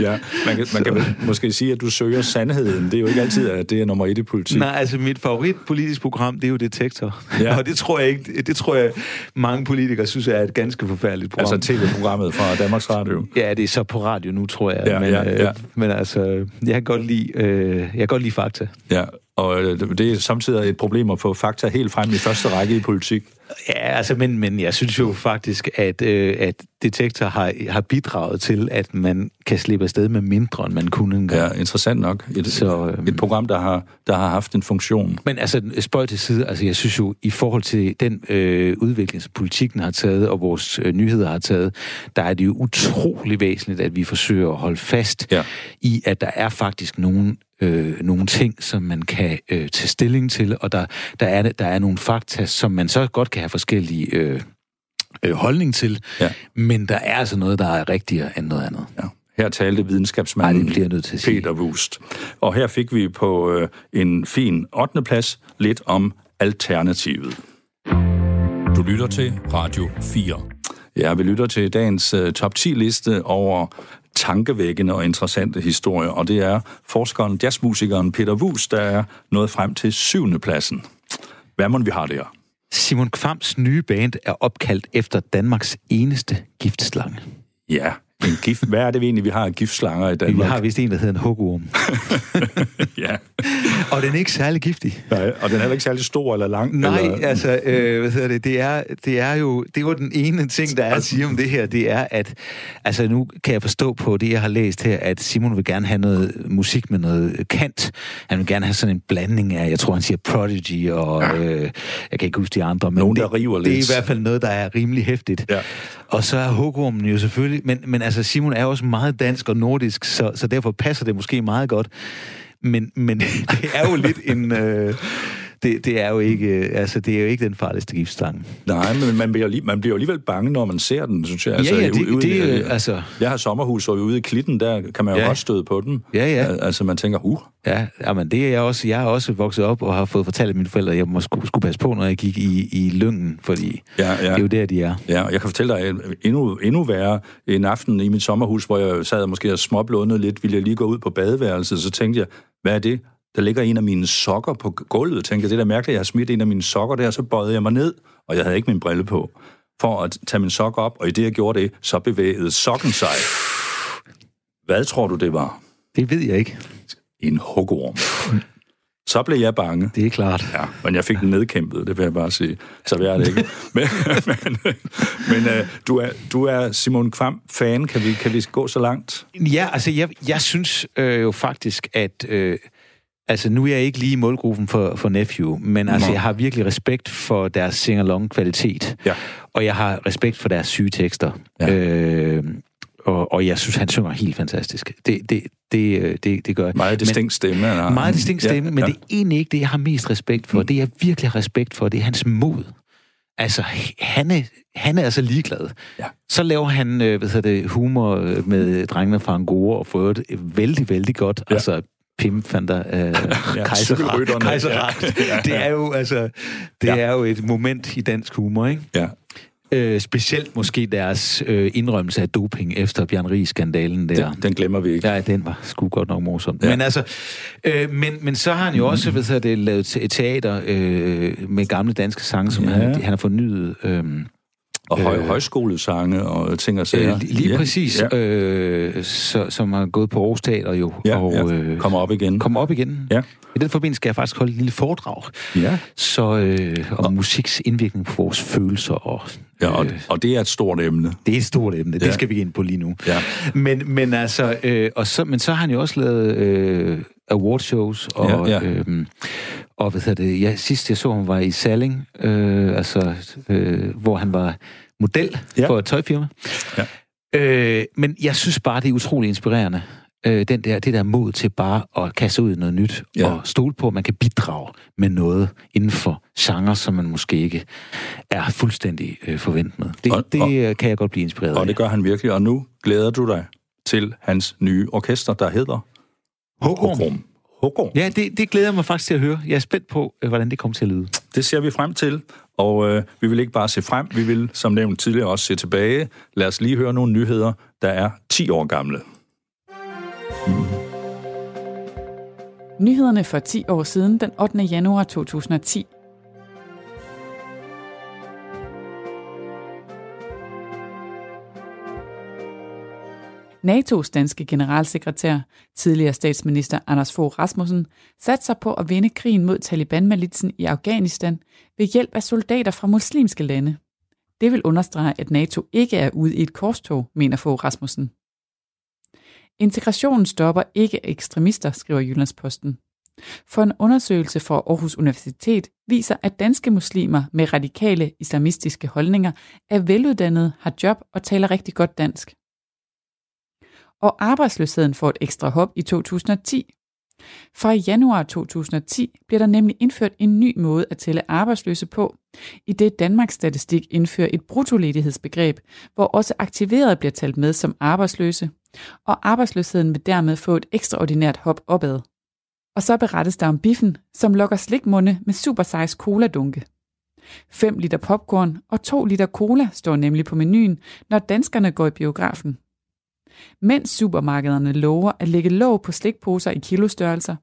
Speaker 1: Ja, man kan, man kan måske sige, at du søger sandheden. Det er jo ikke altid, at det er nummer et i politik.
Speaker 2: Nej, altså mit favorit politisk program, det er jo Detektor. Ja. (laughs) Og det tror jeg ikke, det tror jeg, mange politikere synes er et ganske forfærdeligt program.
Speaker 1: Altså tv-programmet fra Danmarks Radio.
Speaker 2: Ja, det er så på radio nu, tror jeg. Ja, men, ja, ja. Øh, men altså, jeg kan godt lide, øh, jeg kan godt lide fakta.
Speaker 1: Ja, og øh, det er samtidig et problem at få fakta helt frem i første række i politik.
Speaker 2: Ja, altså, men, men jeg synes jo faktisk, at, øh, at Detektor har, har bidraget til, at man kan slippe afsted med mindre, end man kunne engang.
Speaker 1: Ja, interessant nok. Et, så, øh, et program, der har, der har haft en funktion.
Speaker 2: Men altså, spørg til side, altså jeg synes jo, i forhold til den øh, udvikling, som politikken har taget, og vores øh, nyheder har taget, der er det jo utrolig væsentligt, at vi forsøger at holde fast ja. i, at der er faktisk nogen øh, nogle ting, som man kan øh, tage stilling til, og der, der, er, der er nogle fakta, som man så godt kan have forskellige øh, øh, holdning til, ja. men der er altså noget, der er rigtigere end noget andet.
Speaker 1: Ja. Her talte videnskabsmanden
Speaker 2: Ej, bliver nødt til at
Speaker 1: sige. Peter Wust. Og her fik vi på øh, en fin 8. plads lidt om alternativet. Du lytter til Radio 4. Ja, vi lytter til dagens uh, top 10 liste over tankevækkende og interessante historier, og det er forskeren, jazzmusikeren Peter Wus, der er nået frem til syvende pladsen. Hvad må vi har der?
Speaker 2: Simon Kvams nye band er opkaldt efter Danmarks eneste giftslange.
Speaker 1: Ja, En gift. Hvad er det egentlig, vi har giftslanger i Danmark?
Speaker 2: Vi har vist en, der hedder en hugorm. (laughs)
Speaker 1: ja.
Speaker 2: Og den er ikke særlig giftig.
Speaker 1: Nej, og den er heller ikke særlig stor eller lang.
Speaker 2: Nej,
Speaker 1: eller...
Speaker 2: altså, øh, hvad hedder det, det er, det er jo, det var den ene ting, der er at sige om det her, det er, at, altså nu kan jeg forstå på det, jeg har læst her, at Simon vil gerne have noget musik med noget kant. Han vil gerne have sådan en blanding af, jeg tror, han siger Prodigy, og ja. øh, jeg kan ikke huske de andre, men
Speaker 1: Nogen,
Speaker 2: det,
Speaker 1: der river
Speaker 2: det er
Speaker 1: lidt.
Speaker 2: i hvert fald noget, der er rimelig hæftigt.
Speaker 1: Ja.
Speaker 2: Og så er hugormen jo selvfølgelig, men, men altså Altså, Simon er også meget dansk og nordisk, så, så derfor passer det måske meget godt. Men, men (laughs) det er jo lidt en... Øh, det, det er jo ikke, øh, altså, det er jo ikke den farligste giftstang.
Speaker 1: Nej, men man bliver, man bliver alligevel bange, når man ser den, synes jeg.
Speaker 2: Ja, ja, det,
Speaker 1: ude,
Speaker 2: det,
Speaker 1: ude,
Speaker 2: øh, altså...
Speaker 1: Jeg har sommerhus, og ude i klitten, der kan man jo
Speaker 2: Ja.
Speaker 1: godt støde på den.
Speaker 2: Ja, ja.
Speaker 1: Al- Altså, man tænker, uh,
Speaker 2: Ja, jamen det er jeg også. Jeg er også vokset op og har fået fortalt af mine forældre, at jeg må skulle, skulle passe på, når jeg gik i, i lyngen, fordi
Speaker 1: ja, ja.
Speaker 2: det er jo der, de er.
Speaker 1: Ja, og jeg kan fortælle dig endnu, endnu værre en aften i mit sommerhus, hvor jeg sad og måske og småblundet lidt, ville jeg lige gå ud på badeværelset, så tænkte jeg, hvad er det? Der ligger en af mine sokker på gulvet. Jeg tænkte, det er da mærkeligt, jeg har smidt en af mine sokker der, så bøjede jeg mig ned, og jeg havde ikke min brille på, for at tage min sok op, og i det, jeg gjorde det, så bevægede sokken sig. Hvad tror du, det var?
Speaker 2: Det ved jeg ikke.
Speaker 1: En hugorm. Så blev jeg bange.
Speaker 2: Det er klart.
Speaker 1: Ja, men jeg fik den nedkæmpet, det vil jeg bare sige. Så er det ikke. (laughs) Men, men, men uh, du, er, du er Simon Kvam fan. Kan vi, kan vi gå så langt?
Speaker 2: Ja, altså jeg, jeg synes øh, jo faktisk, at... Øh, altså nu er jeg ikke lige i målgruppen for, for Nephew, men altså jeg har virkelig respekt for deres sing-along-kvalitet.
Speaker 1: Ja.
Speaker 2: Og jeg har respekt for deres syge tekster.
Speaker 1: Ja.
Speaker 2: Øh, og, og jeg synes, han synger helt fantastisk. Det, det, det, øh, det, det gør jeg.
Speaker 1: Meget distinkt stemme. har.
Speaker 2: Meget distinkt stemme, ja, men
Speaker 1: ja.
Speaker 2: det er egentlig ikke det, jeg har mest respekt for.
Speaker 1: Mm.
Speaker 2: Det, jeg virkelig har respekt for, det er hans mod. Altså, han er, han er altså ligeglad.
Speaker 1: Ja.
Speaker 2: Så laver han øh, hvad hedder det, humor øh, med drengene fra Angora, og får det vældig, vældig godt.
Speaker 1: Ja.
Speaker 2: Altså, Pim van der øh, (laughs) ja.
Speaker 1: Ja. (laughs)
Speaker 2: Det er jo altså, det
Speaker 1: Ja.
Speaker 2: er jo et moment i dansk humor, ikke?
Speaker 1: Ja.
Speaker 2: Øh, specielt måske deres øh, indrømmelse af doping efter Bjørn Ries-skandalen der.
Speaker 1: Den, den glemmer vi ikke.
Speaker 2: Ja, den var sgu godt nok morsom.
Speaker 1: Ja.
Speaker 2: Men altså, øh, men, men så har han jo også, ved det, lavet te- teater øh, med gamle danske sange, som
Speaker 1: ja.
Speaker 2: han, han har fornyet. Øh,
Speaker 1: Og høj,
Speaker 2: Øh.
Speaker 1: højskolesange og ting og sager.
Speaker 2: øh, lige
Speaker 1: ja.
Speaker 2: præcis,
Speaker 1: Ja.
Speaker 2: øh, så, som har gået på Aarhus Teater jo.
Speaker 1: Ja,
Speaker 2: og,
Speaker 1: ja.
Speaker 2: øh,
Speaker 1: Kommer op igen.
Speaker 2: kommer op igen.
Speaker 1: Ja.
Speaker 2: I den forbindelse skal jeg faktisk holde et lille foredrag
Speaker 1: Ja.
Speaker 2: så, øh, om musiks indvirkning på vores følelser. Og,
Speaker 1: Ja, og,
Speaker 2: øh,
Speaker 1: og det er et stort emne.
Speaker 2: det er et stort emne,
Speaker 1: Ja.
Speaker 2: det skal vi ind på lige nu.
Speaker 1: Ja.
Speaker 2: Men, men altså, øh, og så, men så har han jo også lavet øh, awardshows, og,
Speaker 1: Ja, ja.
Speaker 2: Øhm, og hvad hedder det, ja, sidst jeg så ham var i Salling, øh, altså, øh, hvor han var model
Speaker 1: Ja.
Speaker 2: for et tøjfirma.
Speaker 1: Ja.
Speaker 2: Øh, men jeg synes bare, det er utrolig inspirerende, øh, den der, det der mod til bare at kaste ud noget nyt,
Speaker 1: Ja.
Speaker 2: og stole på, at man kan bidrage med noget inden for genre, som man måske ikke er fuldstændig øh, forventet med. Det,
Speaker 1: Og-
Speaker 2: det
Speaker 1: og-
Speaker 2: kan jeg godt blive inspireret
Speaker 1: Og
Speaker 2: af.
Speaker 1: det gør han virkelig. Og nu glæder du dig til hans nye orkester, der hedder
Speaker 2: Hugorm.
Speaker 1: Hugorm.
Speaker 2: Ja, det, det glæder jeg mig faktisk til at høre. Jeg er spændt på, øh, hvordan det kommer til at lyde.
Speaker 1: Det ser vi frem til, og øh, vi vil ikke bare se frem, vi vil, som nævnt tidligere, også se tilbage. Lad os lige høre nogle nyheder, der er 10 år gamle.
Speaker 3: Nyhederne for 10 år siden, den 8. januar 2010. NATO's danske generalsekretær, tidligere statsminister Anders Fogh Rasmussen, satte sig på at vinde krigen mod Taliban-militsen i Afghanistan ved hjælp af soldater fra muslimske lande. Det vil understrege, at NATO ikke er ude i et korstog, mener Fogh Rasmussen. Integrationen stopper ikke ekstremister, skriver Jyllandsposten. For en undersøgelse fra Aarhus Universitet viser, at danske muslimer med radikale islamistiske holdninger er veluddannede, har job og taler rigtig godt dansk. Og arbejdsløsheden får et ekstra hop i 2010. Fra januar 2010 bliver der nemlig indført en ny måde at tælle arbejdsløse på, i det Danmarks Statistik indfører et bruttoledighedsbegreb, hvor også aktiverede bliver talt med som arbejdsløse, og arbejdsløsheden vil dermed få et ekstraordinært hop opad. Og så berettes der om biffen, som lokker slikmunde med supersize cola-dunke. 5 liter popcorn og 2 liter cola står nemlig på menuen, når danskerne går i biografen. Mens supermarkederne lover at lægge låg på slikposer i kilostørrelser,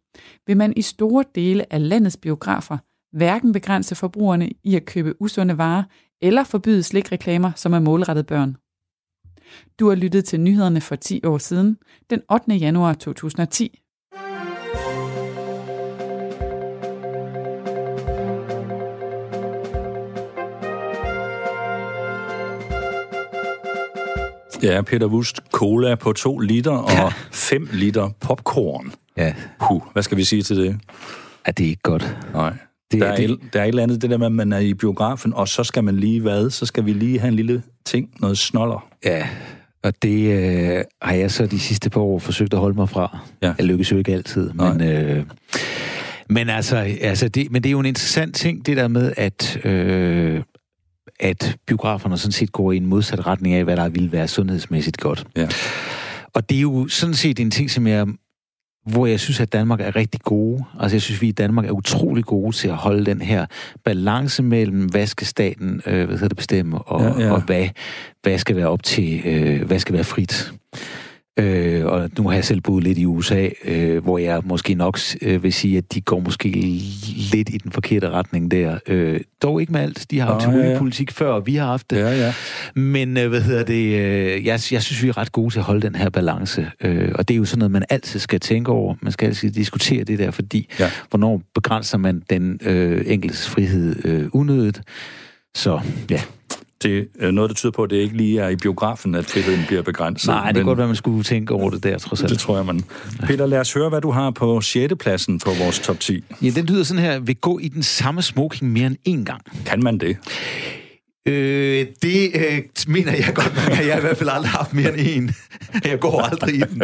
Speaker 3: vil man i store dele af landets biografer hverken begrænse forbrugerne i at købe usunde varer eller forbyde slikreklamer, som er målrettet børn. Du har lyttet til nyhederne for 10 år siden, den 8. januar 2010.
Speaker 1: Ja, Peter Wust, cola på to liter og 5 liter popcorn.
Speaker 2: Ja,
Speaker 1: Puh, hvad skal vi sige til det?
Speaker 2: er det ikke godt?
Speaker 1: Nej.
Speaker 2: Det
Speaker 1: der,
Speaker 2: er
Speaker 1: er
Speaker 2: det-
Speaker 1: et, der er et eller andet, det der med, at man er i biografen, og så skal man lige hvad? Så skal vi lige have en lille ting, noget snoller.
Speaker 2: Ja, og det øh, har jeg så de sidste par år forsøgt at holde mig fra.
Speaker 1: Ja.
Speaker 2: Jeg lykkes jo ikke altid,
Speaker 1: Nej.
Speaker 2: men... Øh, men altså, altså det, men det er jo en interessant ting, det der med, at, øh, at biograferne sådan set går i en modsat retning af, hvad der ville være sundhedsmæssigt godt.
Speaker 1: Ja.
Speaker 2: Og det er jo sådan set en ting, som jeg hvor jeg synes, at Danmark er rigtig gode. Altså, jeg synes, vi i Danmark er utrolig gode til at holde den her balance mellem, hvad skal staten øh, hvad hedder det, bestemme, og,
Speaker 1: ja.
Speaker 2: ja. og hvad, hvad skal være op til, øh, hvad skal være frit. Øh, og nu har jeg selv boet lidt i USA, øh, hvor jeg måske nok øh, vil sige, at de går måske lidt i den forkerte retning der. Øh, dog ikke med alt. De har haft
Speaker 1: Nå, ja, ja.
Speaker 2: politik før, og vi har haft det.
Speaker 1: Ja, ja.
Speaker 2: Men øh, hvad hedder det? Øh, jeg, jeg synes, vi er ret gode til at holde den her balance. Øh, og det er jo sådan noget, man altid skal tænke over. Man skal altid diskutere det der, fordi
Speaker 1: ja.
Speaker 2: hvornår begrænser man den øh, enkeltes frihed øh, unødigt? Så ja,
Speaker 1: Det er noget, der tyder på, at det ikke lige er i biografen, at friheden bliver begrænset.
Speaker 2: nej, det kan godt være, man skulle tænke over det der, trods alt.
Speaker 1: Det tror jeg, man... Peter, lad os høre, hvad du har på 6. pladsen på vores top 10.
Speaker 2: Ja, den lyder sådan her, vil gå i den samme smoking mere end én gang.
Speaker 1: Kan man det?
Speaker 2: Øh, det øh, mener jeg godt nok, at jeg har i hvert fald aldrig haft mere end en. Jeg går aldrig i den.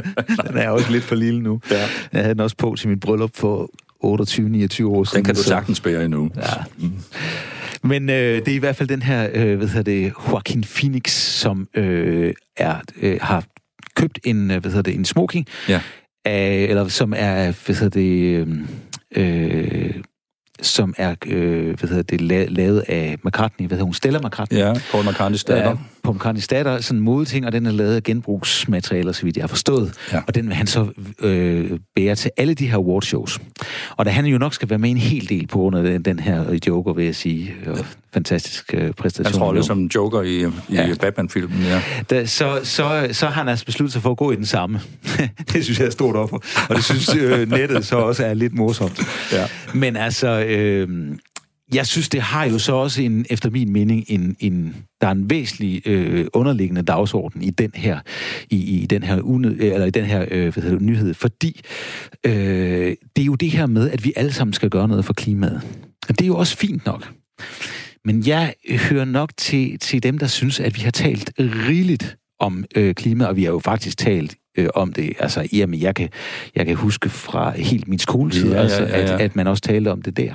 Speaker 2: Den er også lidt for lille nu.
Speaker 1: Ja.
Speaker 2: Jeg havde den også på til mit bryllup for 28-29 år siden.
Speaker 1: Den kan du sagtens bære endnu.
Speaker 2: Ja. Men øh, det er i hvert fald den her, øh, hvad hedder det, Joaquin Phoenix, som øh, er, øh, har købt en, øh, hvad hedder det, en smoking,
Speaker 1: Ja.
Speaker 2: af, eller som er, hvad hedder det, øh, øh, som er, øh, hvad hedder det, la- lavet af McCartney, hvad hedder hun, Stella McCartney.
Speaker 1: Ja, Paul McCartney's datter.
Speaker 2: Ja, på McCartney's datter, sådan en modeting, og den er lavet af genbrugsmaterialer, så vidt jeg har forstået.
Speaker 1: Ja.
Speaker 2: Og den vil han så øh, bære til alle de her awardshows. Og da han jo nok skal være med en hel del på grund af den, den her Joker, vil jeg sige, og fantastisk øh, præstation.
Speaker 1: Hans rolle som Joker i, i
Speaker 2: Ja.
Speaker 1: Batman-filmen, ja.
Speaker 2: Da, så, så, så har han altså besluttet sig for at gå i den samme. (laughs) det synes jeg er stort offer. Og det synes øh, nettet så også er lidt morsomt.
Speaker 1: Ja.
Speaker 2: Men altså, øh, jeg synes, det har jo så også en, efter min mening, en, en, der er en væsentlig øh, underliggende dagsorden i den her, i, i den her, unød, eller i den her øh, hvad hedder det, nyhed, fordi øh, det er jo det her med, at vi alle sammen skal gøre noget for klimaet. Og det er jo også fint nok. Men jeg hører nok til, til dem, der synes, at vi har talt rigeligt om øh, klima, og vi har jo faktisk talt øh, om det. Altså, jamen, jeg kan, jeg kan huske fra helt min skoletid,
Speaker 1: Ja, ja,
Speaker 2: altså,
Speaker 1: ja, ja.
Speaker 2: At, at man også talte om det der.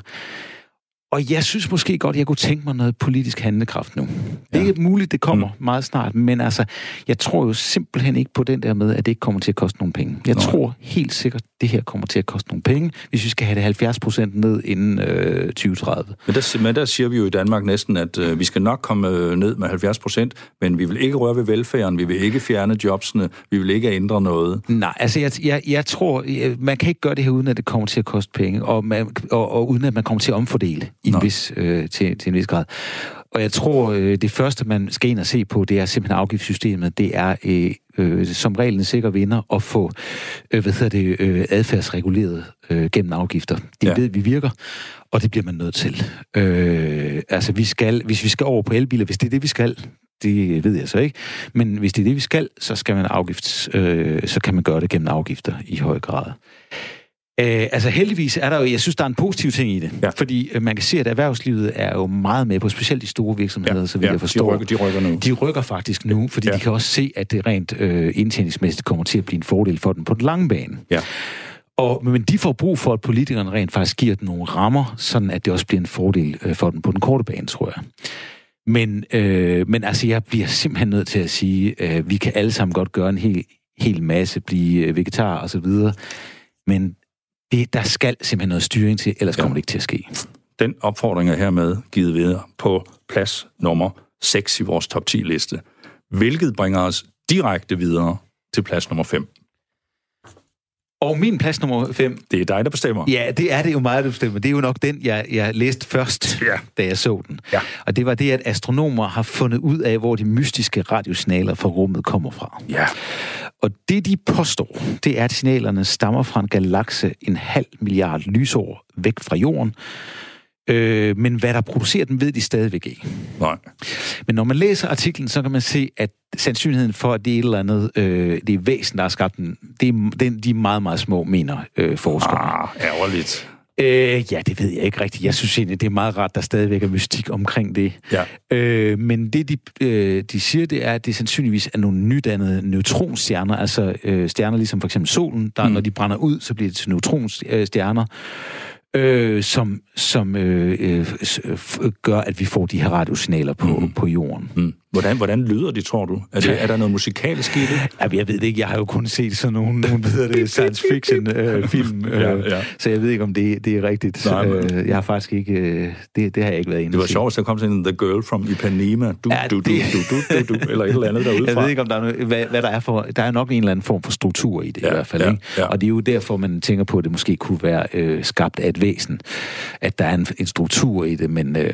Speaker 2: Og jeg synes måske godt, jeg kunne tænke mig noget politisk handlekraft nu. Det er
Speaker 1: Ja.
Speaker 2: ikke muligt, det kommer
Speaker 1: Mm.
Speaker 2: meget snart, men altså, jeg tror jo simpelthen ikke på den der med, at det ikke kommer til at koste nogle penge. Jeg
Speaker 1: Nej.
Speaker 2: tror helt sikkert, det her kommer til at koste nogle penge, hvis vi skal have det 70 procent ned inden øh, 2030.
Speaker 1: Men der, men der siger vi jo i Danmark næsten, at øh, vi skal nok komme øh, ned med 70 procent, men vi vil ikke røre ved velfærden, vi vil ikke fjerne jobsene, vi vil ikke ændre noget.
Speaker 2: Nej, altså jeg, jeg, jeg tror, jeg, man kan ikke gøre det her, uden at det kommer til at koste penge, og, man, og, og uden at man kommer til at omfordele i en vis, øh, til, til en vis grad. Og jeg tror, øh, det første, man skal ind og se på, det er simpelthen afgiftssystemet. Det er øh, øh, som regel en sikker vinder at få øh, hvad hedder det, øh, adfærdsreguleret øh, gennem afgifter. Det
Speaker 1: ja.
Speaker 2: ved vi virker, og det bliver man nødt til. Øh, altså, vi skal, hvis vi skal over på elbiler, hvis det er det, vi skal, det ved jeg så ikke. Men hvis det er det, vi skal, så skal man afgifts, øh, så kan man gøre det gennem afgifter i høj grad. Øh, altså heldigvis er der jo, jeg synes, der er en positiv ting i det.
Speaker 1: Ja.
Speaker 2: Fordi øh, man kan se, at erhvervslivet er jo meget med på, specielt de store virksomheder, ja, så vidt
Speaker 1: ja
Speaker 2: jeg forstår.
Speaker 1: de, rykker, de rykker nu.
Speaker 2: De rykker faktisk nu, fordi
Speaker 1: Ja.
Speaker 2: de kan også se, at det rent øh, indtjeningsmæssigt kommer til at blive en fordel for den på den lange bane.
Speaker 1: Ja.
Speaker 2: Og, men de får brug for, at politikerne rent faktisk giver den nogle rammer, sådan at det også bliver en fordel øh, for den på den korte bane, tror jeg. Men, øh, men altså, jeg bliver simpelthen nødt til at sige, øh, vi kan alle sammen godt gøre en hel, hel masse, blive øh, vegetar og så videre, men det, der skal simpelthen noget styring til, ellers
Speaker 1: Ja.
Speaker 2: kommer det ikke til at ske.
Speaker 1: Den opfordring er hermed givet videre på plads nummer 6 i vores top 10-liste, hvilket bringer os direkte videre til plads nummer 5.
Speaker 2: Og min plads nummer 5,
Speaker 1: Det er dig, der bestemmer.
Speaker 2: Ja, det er det jo meget, du bestemmer. Det er jo nok den, jeg, jeg læste først,
Speaker 1: Ja.
Speaker 2: da jeg så den.
Speaker 1: Ja.
Speaker 2: Og det var det, at astronomer har fundet ud af, hvor de mystiske radiosignaler fra rummet kommer fra.
Speaker 1: Ja.
Speaker 2: Og det, de påstår, det er, at signalerne stammer fra en galakse en halv milliard lysår væk fra jorden. Øh, men hvad der producerer den, ved de stadigvæk ikke.
Speaker 1: Nej.
Speaker 2: Men når man læser artiklen, så kan man se, at sandsynligheden for, at det er et eller andet, øh, det er væsen, der har skabt den, det er, den, de er meget, meget små, mener øh, forskerne.
Speaker 1: Ah, ærgerligt.
Speaker 2: Øh, ja, det ved jeg ikke rigtigt. Jeg synes egentlig, det er meget rart, der stadigvæk er mystik omkring det.
Speaker 1: Ja.
Speaker 2: Øh, men det, de, øh, de siger, det er, at det sandsynligvis er nogle nydannede neutronstjerner, altså øh, stjerner ligesom for eksempel solen, der mm. når de brænder ud, så bliver det til neutronstjerner, øh, som, som øh, øh, gør, at vi får de her radiosignaler på, mm. på jorden.
Speaker 1: Mm. Hvordan, hvordan lyder de, tror du? Er, det, er der noget musikalsk i det?
Speaker 2: Jamen, jeg ved det ikke. Jeg har jo kun set sådan nogle, (laughs) nogle hedder det, science fiction øh, film, (laughs) øh,
Speaker 1: Ja, ja.
Speaker 2: så jeg ved ikke, om det, det er rigtigt.
Speaker 1: Nej, men-
Speaker 2: øh, jeg har faktisk ikke... Øh, det, det har jeg ikke været inde
Speaker 1: Det var sjovt, at der kom sådan en The Girl from Ipanema. Du,
Speaker 2: Ja,
Speaker 1: du, du,
Speaker 2: det-
Speaker 1: du, du, du, du, eller et eller andet derude (laughs)
Speaker 2: Jeg ved ikke, om der er noget, hvad, hvad der er for... Der er nok en eller anden form for struktur i det
Speaker 1: Ja,
Speaker 2: i hvert fald.
Speaker 1: ja,
Speaker 2: ikke?
Speaker 1: ja.
Speaker 2: Og det er jo derfor, man tænker på, at det måske kunne være øh, skabt af et væsen. At der er en, en struktur i det, men... Øh,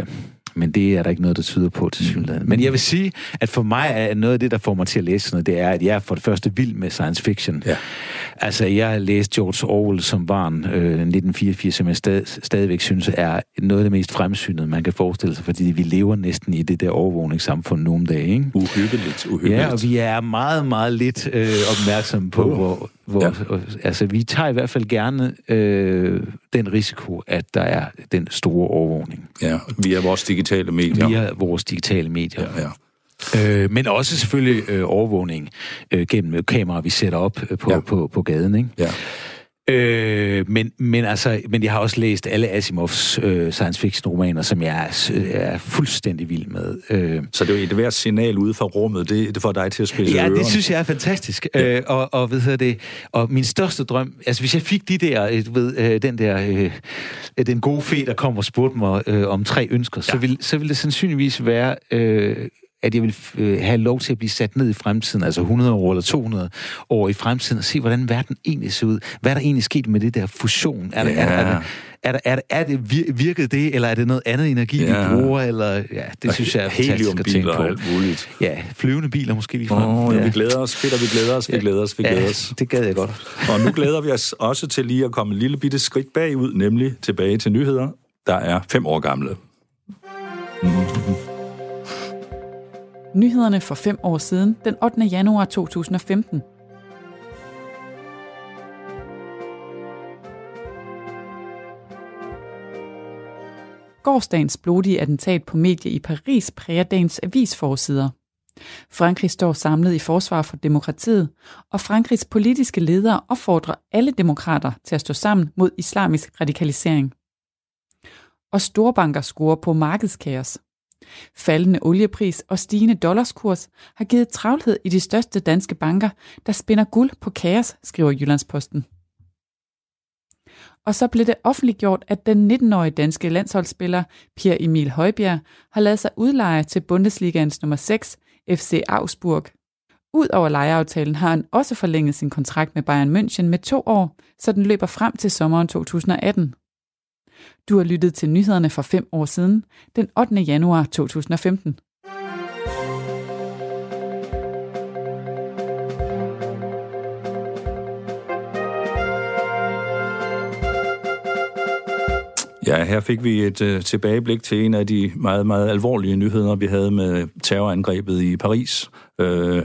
Speaker 2: men det er der ikke noget, der tyder på til synligheden. Men jeg vil sige, at for mig er noget af det, der får mig til at læse noget, det er, at jeg er for det første vild med science fiction.
Speaker 1: Ja.
Speaker 2: Altså, jeg har læst George Orwell som barn, øh, 1984, som jeg stad, stadigvæk synes er noget af det mest fremsynede, man kan forestille sig, fordi vi lever næsten i det der overvågningssamfund nu om dagen, ikke?
Speaker 1: Uhyggeligt, uhyggeligt.
Speaker 2: Ja, og vi er meget, meget lidt øh, opmærksomme på,
Speaker 1: Uh.
Speaker 2: hvor, hvor
Speaker 1: Ja.
Speaker 2: altså vi tager i hvert fald gerne øh, den risiko, at der er den store overvågning
Speaker 1: Ja, via vores digitale medier.
Speaker 2: via vores digitale medier.
Speaker 1: Ja, ja.
Speaker 2: Øh, men også selvfølgelig øh, overvågning øh, gennem kameraer, vi sætter op øh, på,
Speaker 1: ja.
Speaker 2: på, på gaden, ikke?
Speaker 1: ja.
Speaker 2: Øh, men, men, altså, men jeg har også læst alle Asimovs øh, science fiction romaner, som jeg er, er fuldstændig vild med. Øh,
Speaker 1: Så det er jo et hvert signal ude fra rummet, det, det får dig til at spidse
Speaker 2: Ja,
Speaker 1: ørerne.
Speaker 2: det synes jeg er fantastisk. Ja. Øh, og, og, ved jeg det, og min største drøm, altså hvis jeg fik de der, du ved, øh, den der, øh, den gode fe, der kom og spurgte mig øh, om tre ønsker, ja. så, vil, så vil det sandsynligvis være, øh, at jeg vil øh, have lov til at blive sat ned i fremtiden, altså 100 år eller 200 år i fremtiden, og se, hvordan verden egentlig ser ud. Hvad er der egentlig sket med det der fusion? Er,
Speaker 1: Ja.
Speaker 2: er, der, er, der, er, der, er, der, er det vir- virket det, eller er det noget andet energi,
Speaker 1: Ja.
Speaker 2: vi bruger? Eller, ja, det synes jeg er fantastisk at tænke på.
Speaker 1: og alt muligt.
Speaker 2: Ja, flyvende biler måske lige frem.
Speaker 1: oh, ja.
Speaker 2: ja.
Speaker 1: vi glæder os, Peter, vi glæder os, vi glæder os, vi glæder os.
Speaker 2: det gad jeg godt.
Speaker 1: Og nu glæder vi os også til lige at komme et lille bitte skridt bagud, nemlig tilbage til nyheder, der er fem år gamle.
Speaker 3: Nyhederne for fem år siden, den 8. januar 2015. Gårdsdagens blodige attentat på medie i Paris præger dagens avisforsider. Frankrig står samlet i forsvar for demokratiet, og Frankrigs politiske ledere opfordrer alle demokrater til at stå sammen mod islamisk radikalisering. Og storbanker scorer på markedskaos. Faldende oliepris og stigende dollarskurs har givet travlhed i de største danske banker, der spinder guld på kaos, skriver Jyllandsposten. Og så blev det offentliggjort, at den 19-årige danske landsholdsspiller Pierre Emil Højbjerg har lavet sig udleje til Bundesligaens nummer 6, FC Augsburg. Udover lejeaftalen har han også forlænget sin kontrakt med Bayern München med to år, så den løber frem til sommeren 2018. Du har lyttet til nyhederne for fem år siden, den 8. januar 2015.
Speaker 1: Ja, her fik vi et øh, tilbageblik til en af de meget, meget alvorlige nyheder, vi havde med terrorangrebet i Paris. Øh,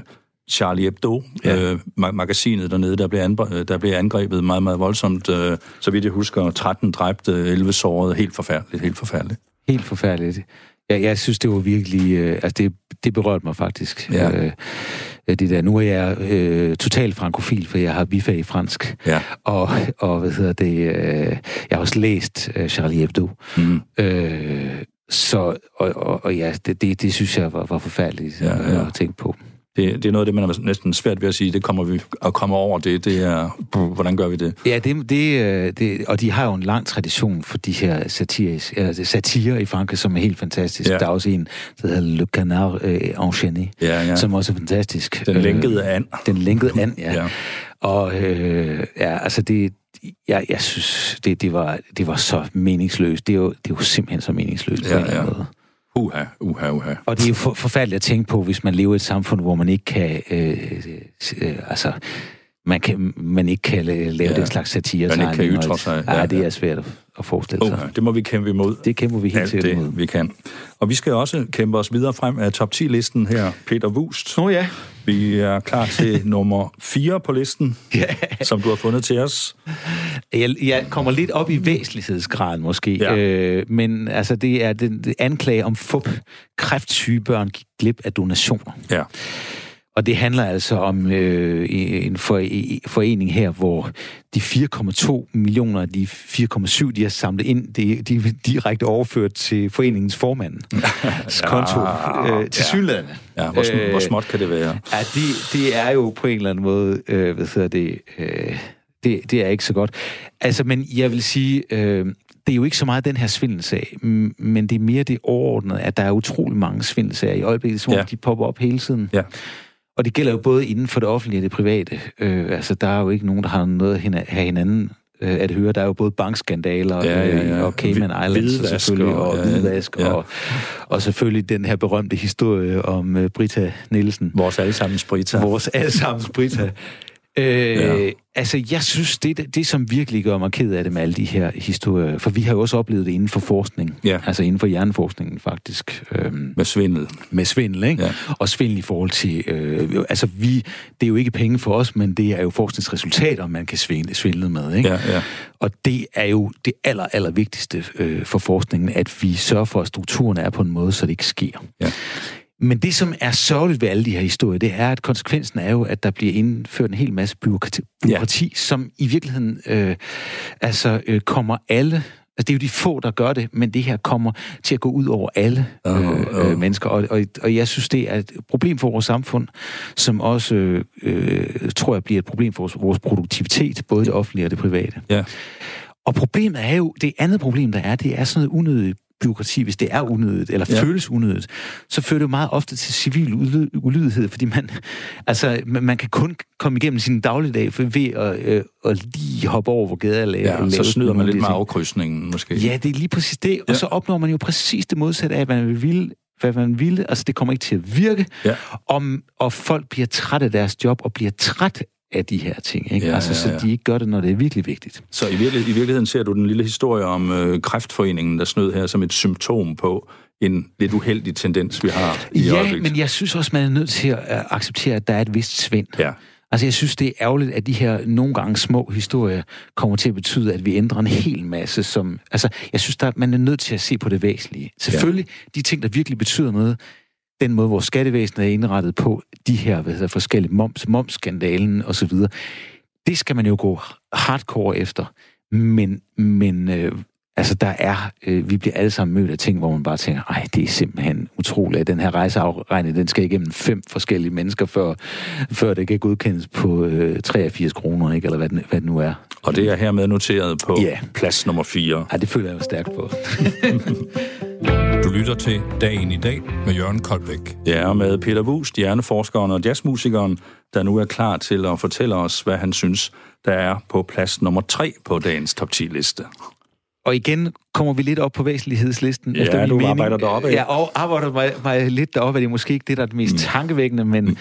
Speaker 1: Charlie Hebdo, ja.
Speaker 2: Ja.
Speaker 1: uh, magasinet dernede, der blev, anbre- der blev angrebet meget, meget voldsomt. Uh, så vidt jeg husker, 13 dræbte, 11 sårede. Helt forfærdeligt, helt forfærdeligt.
Speaker 2: Helt forfærdeligt. Jeg, jeg synes, det var virkelig... Øh, altså, det, det berørte mig faktisk.
Speaker 1: Ja.
Speaker 2: Øh, det der. Nu er jeg øh, totalt frankofil, for jeg har bifag i fransk.
Speaker 1: Ja.
Speaker 2: Og, og hvad hedder det... Øh, jeg har også læst øh, Charlie Hebdo.
Speaker 1: Mm.
Speaker 2: Øh, så, og, og, og ja, det, det, det synes jeg var, var forfærdeligt
Speaker 1: Ja,
Speaker 2: ja,
Speaker 1: ja.
Speaker 2: ja. at tænke på.
Speaker 1: Det, det er noget af det, man er næsten svært ved at sige. Det kommer vi at komme over det. Det er, hvordan gør vi det?
Speaker 2: Ja, det, det, øh, det, og de har jo en lang tradition for de her satiris, altså satire i Frankrig, som er helt fantastisk.
Speaker 1: Ja.
Speaker 2: Ja. Der er også en, der hedder Le Canard øh, Enchaîné,
Speaker 1: Ja, ja.
Speaker 2: som også er fantastisk.
Speaker 1: Den
Speaker 2: Øh,
Speaker 1: lænkede an.
Speaker 2: Den lænkede an, ja.
Speaker 1: Ja. (laughs)
Speaker 2: ja. Og øh, ja, altså det, jeg, jeg synes, det, det, var, det var så meningsløst. Det er jo, det er jo simpelthen så meningsløst ja, på en eller anden måde.
Speaker 1: Uha, uha, uha.
Speaker 2: Og det er jo for, forfærdeligt at tænke på, hvis man lever i et samfund, hvor man ikke kan... Øh, øh, altså, man, kan, man ikke kan lave ja. den slags satire.
Speaker 1: Man ikke kan ytre sig.
Speaker 2: Ja, ja, det er svært at, at forestille sig.
Speaker 1: Okay, det må vi kæmpe imod.
Speaker 2: Det kæmper vi helt sikkert imod.
Speaker 1: vi kan. Og vi skal også kæmpe os videre frem af top 10-listen her. Peter Wust.
Speaker 2: Nå oh, ja.
Speaker 1: Vi er klar til (laughs) nummer 4 på listen, ja. som du har fundet til os.
Speaker 2: Jeg, jeg kommer lidt op i væsentlighedsgraden måske, ja. øh, men altså det er den det anklage om fup. Kræftsyge børn gik glip af donationer.
Speaker 1: Ja.
Speaker 2: Og det handler altså om øh, en forening her, hvor de 4,2 millioner af de 4,7, de har samlet ind, de, de er direkte overført til foreningens formand. (laughs) konto ja, øh, til ja. synlædende.
Speaker 1: Ja, hvor, sm- øh, hvor småt kan det være?
Speaker 2: Ja, det, det er jo på en eller anden måde, øh, hvad hedder det, øh, det, det er ikke så godt. Altså, men jeg vil sige, øh, det er jo ikke så meget den her svindelsag, men det er mere det overordnede, at der er utrolig mange svindelsager i øjeblikket, som ja. de popper op hele tiden. Ja. Og det gælder jo både inden for det offentlige og det private. Øh, altså, der er jo ikke nogen, der har noget at have hinanden øh, at høre. Der er jo både bankskandaler ja, ja, ja. Øh, og Cayman Islands selvfølgelig, og ja, hvidvask, ja. og, og selvfølgelig den her berømte historie om uh, Brita Nielsen.
Speaker 1: Vores allesammens Brita.
Speaker 2: Vores allesammens Brita. Øh, ja. Altså, jeg synes, det, det som virkelig gør mig ked af det med alle de her historier, for vi har jo også oplevet det inden for forskning, ja. altså inden for hjerneforskningen faktisk.
Speaker 1: Øhm, med svindel.
Speaker 2: Med svindel, ikke? Ja. Og svindel i forhold til, øh, altså vi, det er jo ikke penge for os, men det er jo forskningsresultater, man kan svindle, svindle med, ikke?
Speaker 1: Ja, ja.
Speaker 2: Og det er jo det aller, aller vigtigste øh, for forskningen, at vi sørger for, at strukturen er på en måde, så det ikke sker. Ja. Men det, som er sørgeligt ved alle de her historier, det er, at konsekvensen er jo, at der bliver indført en hel masse byråkrati, byråkrati ja. som i virkeligheden øh, altså øh, kommer alle Altså, det er jo de få, der gør det, men det her kommer til at gå ud over alle øh, uh, uh. mennesker. Og, og, og jeg synes, det er et problem for vores samfund, som også, øh, tror jeg, bliver et problem for vores, vores produktivitet, både det offentlige og det private.
Speaker 1: Ja.
Speaker 2: Og problemet er jo, det andet problem, der er, det er sådan noget unødigt byråkrati, hvis det er unødigt, eller ja. føles unødigt, så fører det jo meget ofte til civil ulydighed, fordi man, (laughs) altså, man kan kun komme igennem sin dagligdag ved at, øh, at lige hoppe over, hvor gader er lavet.
Speaker 1: Ja, så snyder man lidt med afkrydsningen, måske.
Speaker 2: Ja, det er lige præcis det, og ja. så opnår man jo præcis det modsatte af, hvad man vil hvad man ville. Altså, det kommer ikke til at virke. Ja. Om, og folk bliver træt af deres job, og bliver træt af de her ting. Ikke? Ja, altså, ja, ja. Så de ikke gør det, når det er virkelig vigtigt.
Speaker 1: Så i, virkelig, i virkeligheden ser du den lille historie om øh, kræftforeningen, der snød her som et symptom på en lidt uheldig tendens, vi har i
Speaker 2: Ja,
Speaker 1: øjeblikket.
Speaker 2: men jeg synes også, man er nødt til at acceptere, at der er et vist svind.
Speaker 1: Ja.
Speaker 2: Altså, jeg synes, det er ærgerligt, at de her nogle gange små historier kommer til at betyde, at vi ændrer en hel masse. Som, altså, jeg synes, at man er nødt til at se på det væsentlige. Selvfølgelig, ja. de ting, der virkelig betyder noget, den måde, vores skattevæsen er indrettet på, de her hvad hedder, forskellige moms, momskandalen osv., det skal man jo gå hardcore efter. Men, men øh, altså, der er, øh, vi bliver alle sammen mødt af ting, hvor man bare tænker, ej, det er simpelthen utroligt, at den her rejseafregning, den skal igennem fem forskellige mennesker, før, før det kan godkendes på øh, 83 kroner, ikke? eller hvad, den, hvad det nu er.
Speaker 1: Og det er hermed noteret på ja. plads nummer 4.
Speaker 2: Ja, det føler jeg mig stærkt på. (laughs)
Speaker 1: Lytter til Dagen i dag med Jørgen Koldbæk. Ja, med Peter Wust, hjerneforskeren og jazzmusikeren, der nu er klar til at fortælle os, hvad han synes, der er på plads nummer 3 på dagens top 10-liste.
Speaker 2: Og igen kommer vi lidt op på væsentlighedslisten.
Speaker 1: Ja, efter du mening. arbejder deroppe.
Speaker 2: Ja, og arbejder mig, mig lidt deroppe. Det er måske ikke det, der er det mest mm. tankevækkende, men mm.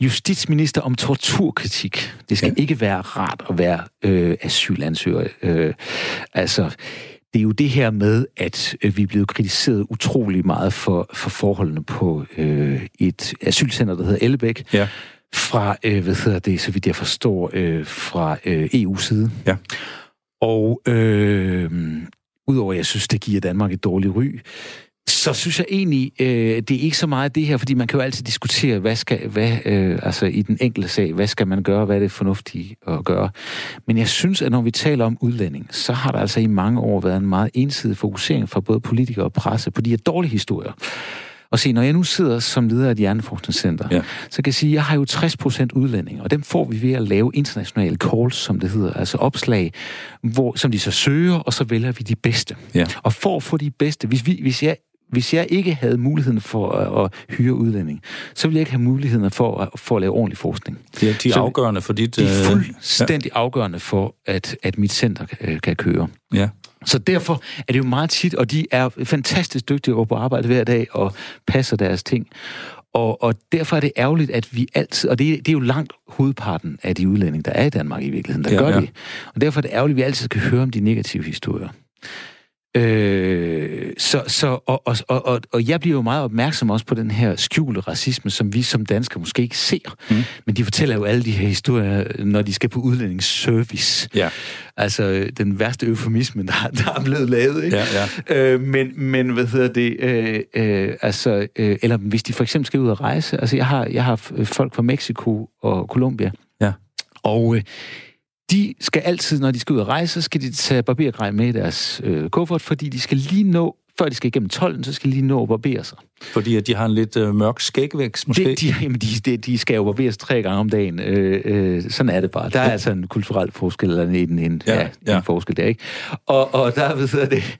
Speaker 2: justitsminister om torturkritik. Det skal ja. ikke være rart at være øh, asylansøger. Øh, altså, det er jo det her med, at øh, vi er blevet kritiseret utrolig meget for, for forholdene på øh, et asylcenter, der hedder Ellebæk.
Speaker 1: Ja.
Speaker 2: Fra, øh, hvad hedder det, så vidt jeg forstår, øh, fra øh, EU-side.
Speaker 1: Ja.
Speaker 2: Og øh, udover at jeg synes, det giver Danmark et dårligt ry, så synes jeg egentlig, øh, det er ikke så meget det her, fordi man kan jo altid diskutere, hvad skal, hvad, øh, altså i den enkelte sag, hvad skal man gøre, hvad er det fornuftigt at gøre. Men jeg synes, at når vi taler om udlænding, så har der altså i mange år været en meget ensidig fokusering fra både politikere og presse på de her dårlige historier. Og se, når jeg nu sidder som leder af et hjerneforskningscenter, ja. så kan jeg sige, at jeg har jo 60% udlændinge, og dem får vi ved at lave internationale calls, som det hedder, altså opslag, hvor, som de så søger, og så vælger vi de bedste.
Speaker 1: Ja.
Speaker 2: Og for at få de bedste, hvis, vi, hvis jeg hvis jeg ikke havde muligheden for at, at hyre udlænding, så ville jeg ikke have muligheden for at, for at lave ordentlig forskning.
Speaker 1: De er, de er
Speaker 2: Så-
Speaker 1: afgørende for dit...
Speaker 2: Det er
Speaker 1: øh,
Speaker 2: fuldstændig afgørende for, at, at mit center øh, kan køre.
Speaker 1: Ja.
Speaker 2: Så derfor er det jo meget tit, og de er fantastisk dygtige over på arbejde hver dag og passer deres ting. Og, og derfor er det ærgerligt, at vi altid, og det, det er jo langt hovedparten af de udlændinge, der er i Danmark i virkeligheden, der
Speaker 1: Ja,
Speaker 2: ja, gør
Speaker 1: ja.
Speaker 2: det. Og derfor er det ærgerligt, at vi altid skal høre om de negative historier. Øh, så, så, og, og, og, og, jeg bliver jo meget opmærksom også på den her skjulte racisme, som vi som danskere måske ikke ser. Mm. Men de fortæller jo alle de her historier, når de skal på udlændingsservice.
Speaker 1: Ja.
Speaker 2: Altså den værste eufemisme, der, der er blevet lavet. Ikke?
Speaker 1: Ja,
Speaker 2: ja. Øh, men, men hvad hedder det? Øh, øh, altså, øh, eller hvis de for eksempel skal ud og rejse. Altså jeg har, jeg har folk fra Mexico og Colombia.
Speaker 1: Ja.
Speaker 2: Og øh, de skal altid, når de skal ud og rejse, så skal de tage barbergrej med i deres øh, kuffert, fordi de skal lige nå, før de skal igennem tolden, så skal de lige nå at barbere sig.
Speaker 1: Fordi at de har en lidt øh, mørk skægvækst, måske?
Speaker 2: Det, de, (laughs) jamen, de, de, de skal jo barberes tre gange om dagen. Øh, øh, sådan er det bare. Der er altså en kulturel forskel, eller en, en,
Speaker 1: Ja,
Speaker 2: ja, ja.
Speaker 1: ja.
Speaker 2: en forskel der, ikke? Og, og der ved jeg det...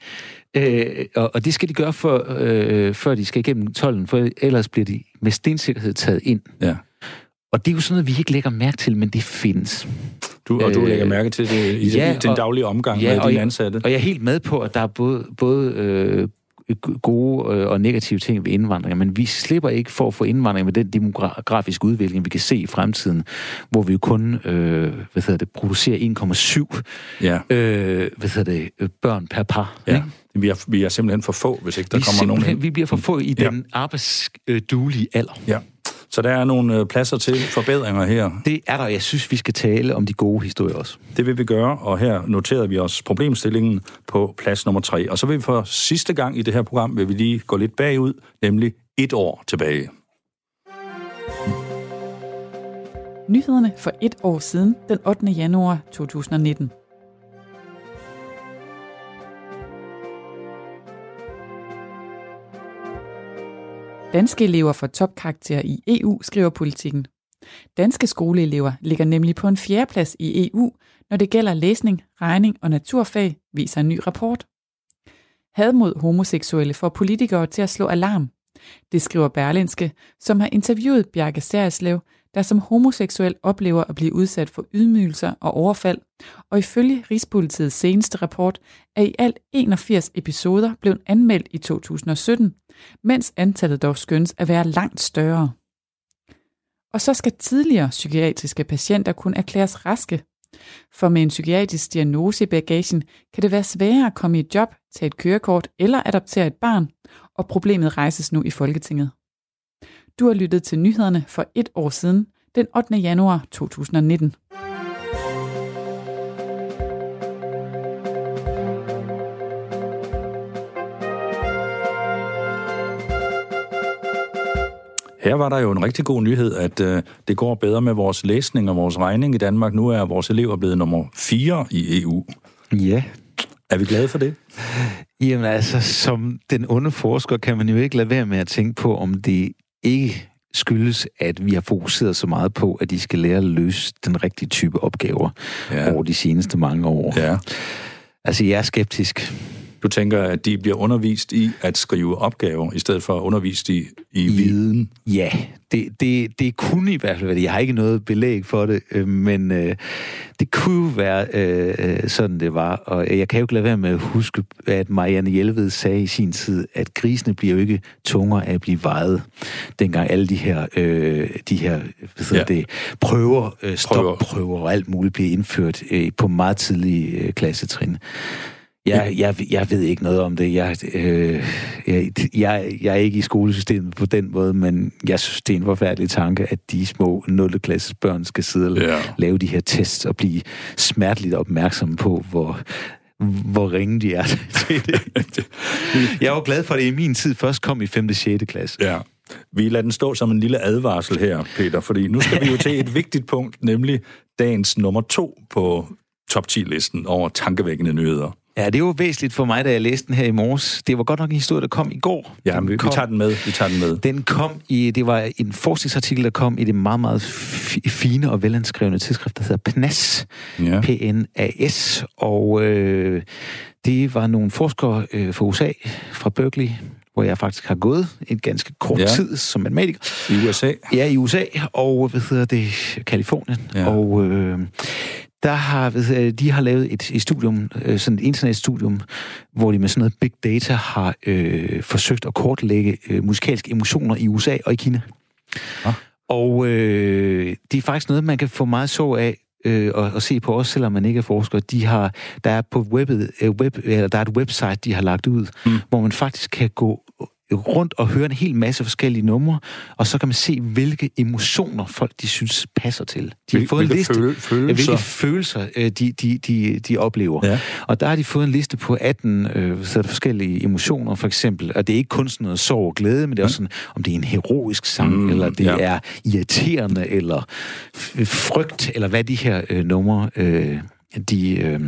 Speaker 2: Øh, og, og det skal de gøre, for, øh, før de skal igennem tolden, for ellers bliver de med stensikkerhed taget ind.
Speaker 1: Ja.
Speaker 2: Og det er jo sådan noget, vi ikke lægger mærke til, men det findes.
Speaker 1: Du, og du
Speaker 2: Øh,
Speaker 1: lægger mærke til det i,
Speaker 2: ja,
Speaker 1: den
Speaker 2: og-
Speaker 1: daglige omgang
Speaker 2: Ja,
Speaker 1: med dine ansatte.
Speaker 2: Og jeg er helt med på, at der er både, både øh, gode øh, og negative ting ved indvandring, men vi slipper ikke for at få indvandring med den demografiske udvikling, vi kan se i fremtiden, hvor vi jo kun øh, hvad hedder det, producerer 1,7
Speaker 1: Ja.
Speaker 2: øh, hvad hedder det, øh, børn per par.
Speaker 1: ja.
Speaker 2: ikke?
Speaker 1: Vi, er, vi er simpelthen for få, hvis ikke der
Speaker 2: vi,
Speaker 1: kommer nogen
Speaker 2: vi bliver for få i
Speaker 1: Ja.
Speaker 2: den arbejdsduelige alder.
Speaker 1: Ja. Så der er nogle øh, pladser til forbedringer her.
Speaker 2: Det er der, jeg synes, vi skal tale om de gode historier også.
Speaker 1: Det vil vi gøre, og her noterede vi os problemstillingen på plads nummer tre. Og så vil vi for sidste gang i det her program, vil vi lige gå lidt bagud, nemlig et år tilbage.
Speaker 3: Nyhederne for et år siden, den 8. januar 2019. Danske elever får topkarakter i EU, skriver politikken. Danske skoleelever ligger nemlig på en fjerdeplads i EU, når det gælder læsning, regning og naturfag, viser en ny rapport. Had mod homoseksuelle får politikere til at slå alarm. Det skriver Berlinske, som har interviewet Bjarke Særslev, der som homoseksuel oplever at blive udsat for ydmygelser og overfald, og ifølge Rigspolitiets seneste rapport er i alt 81 episoder blevet anmeldt i 2017, mens antallet dog skønnes at være langt større. Og så skal tidligere psykiatriske patienter kunne erklæres raske. For med en psykiatrisk diagnose i bagagen kan det være sværere at komme i et job, tage et kørekort eller adoptere et barn, og problemet rejses nu i Folketinget. Du har lyttet til nyhederne for et år siden, den 8. januar 2019.
Speaker 1: Her var der jo en rigtig god nyhed, at øh, det går bedre med vores læsning og vores regning i Danmark. Nu er vores elever blevet nummer 4 i EU.
Speaker 2: Ja.
Speaker 1: Er vi glade for det?
Speaker 2: Jamen altså, som den onde forsker, kan man jo ikke lade være med at tænke på, om det ikke skyldes, at vi har fokuseret så meget på, at de skal lære at løse den rigtige type opgaver
Speaker 1: Ja.
Speaker 2: over de seneste mange år. Ja. Altså, jeg er skeptisk.
Speaker 1: Du tænker, at de bliver undervist i at skrive opgaver, i stedet for undervist i, i viden?
Speaker 2: Ja, det, det, det kunne i hvert fald være det. Jeg har ikke noget belæg for det, øh, men øh, det kunne være øh, øh, sådan, det var. Og jeg kan jo ikke lade være med at huske, at Marianne Hjelved sagde i sin tid, at grisene bliver jo ikke tungere af at blive vejet. Dengang alle de her, øh, de her hvad
Speaker 1: Ja.
Speaker 2: det, prøver, øh, stopprøver og alt muligt bliver indført øh, på meget tidlige øh, klassetrin. Jeg, jeg, jeg ved ikke noget om det. Jeg, øh, jeg, jeg, jeg er ikke i skolesystemet på den måde, men jeg synes, det er en forfærdelig tanke, at de små 0. klasses børn skal sidde og
Speaker 1: Ja.
Speaker 2: lave de her tests og blive smerteligt opmærksomme på, hvor, hvor ringe de er (laughs) til det. Jeg var glad for, at det i min tid først kom i 5. og 6. klasse.
Speaker 1: Ja. Vi lader den stå som en lille advarsel her, Peter, fordi nu skal vi jo til et vigtigt punkt, nemlig dagens nummer to på top 10-listen over tankevækkende nyheder.
Speaker 2: Ja, det var væsentligt for mig, da jeg læste den her i morges. Det var godt nok en historie, der kom i går.
Speaker 1: Ja,
Speaker 2: Den
Speaker 1: vi, vi
Speaker 2: kom-
Speaker 1: tager den med. Vi tager den med.
Speaker 2: Den kom i, det var en forskningsartikel, der kom i det meget, meget fi- fine og velanskrevne tidsskrift, der hedder PNAS.
Speaker 1: Ja.
Speaker 2: PNAS. Og øh, det var nogle forskere øh, fra USA, fra Berkeley, hvor jeg faktisk har gået en ganske kort
Speaker 1: Ja.
Speaker 2: tid som matematiker.
Speaker 1: I USA?
Speaker 2: Ja, i USA, og hvad hedder det, Kalifornien.
Speaker 1: Ja.
Speaker 2: Og øh, der har, de har lavet et, et studium, øh, sådan et internetstudium, hvor de med sådan noget big data har øh, forsøgt at kortlægge øh, musikalske emotioner i USA og i Kina.
Speaker 1: Ah.
Speaker 2: Og øh, det er faktisk noget, man kan få meget så af øh, og, og se på også, selvom man ikke er forsker. De har, der er på webbet, øh, web, eller der er et website, de har lagt ud,
Speaker 1: mm.
Speaker 2: hvor man faktisk kan gå rundt og høre en hel masse forskellige numre, og så kan man se, hvilke emotioner folk de synes passer til. De har
Speaker 1: Hvil-
Speaker 2: fået en
Speaker 1: hvilke
Speaker 2: liste
Speaker 1: føle-
Speaker 2: af,
Speaker 1: følelser?
Speaker 2: hvilke følelser øh, de, de, de, de oplever.
Speaker 1: Ja.
Speaker 2: Og der har de fået en liste på 18 øh, så er der forskellige emotioner, for eksempel. Og det er ikke kun sådan noget sorg og glæde, men det er også sådan, om det er en heroisk sang,
Speaker 1: Mm,
Speaker 2: eller det
Speaker 1: ja.
Speaker 2: er irriterende, eller frygt, eller hvad de her øh, numre, øh, de, øh,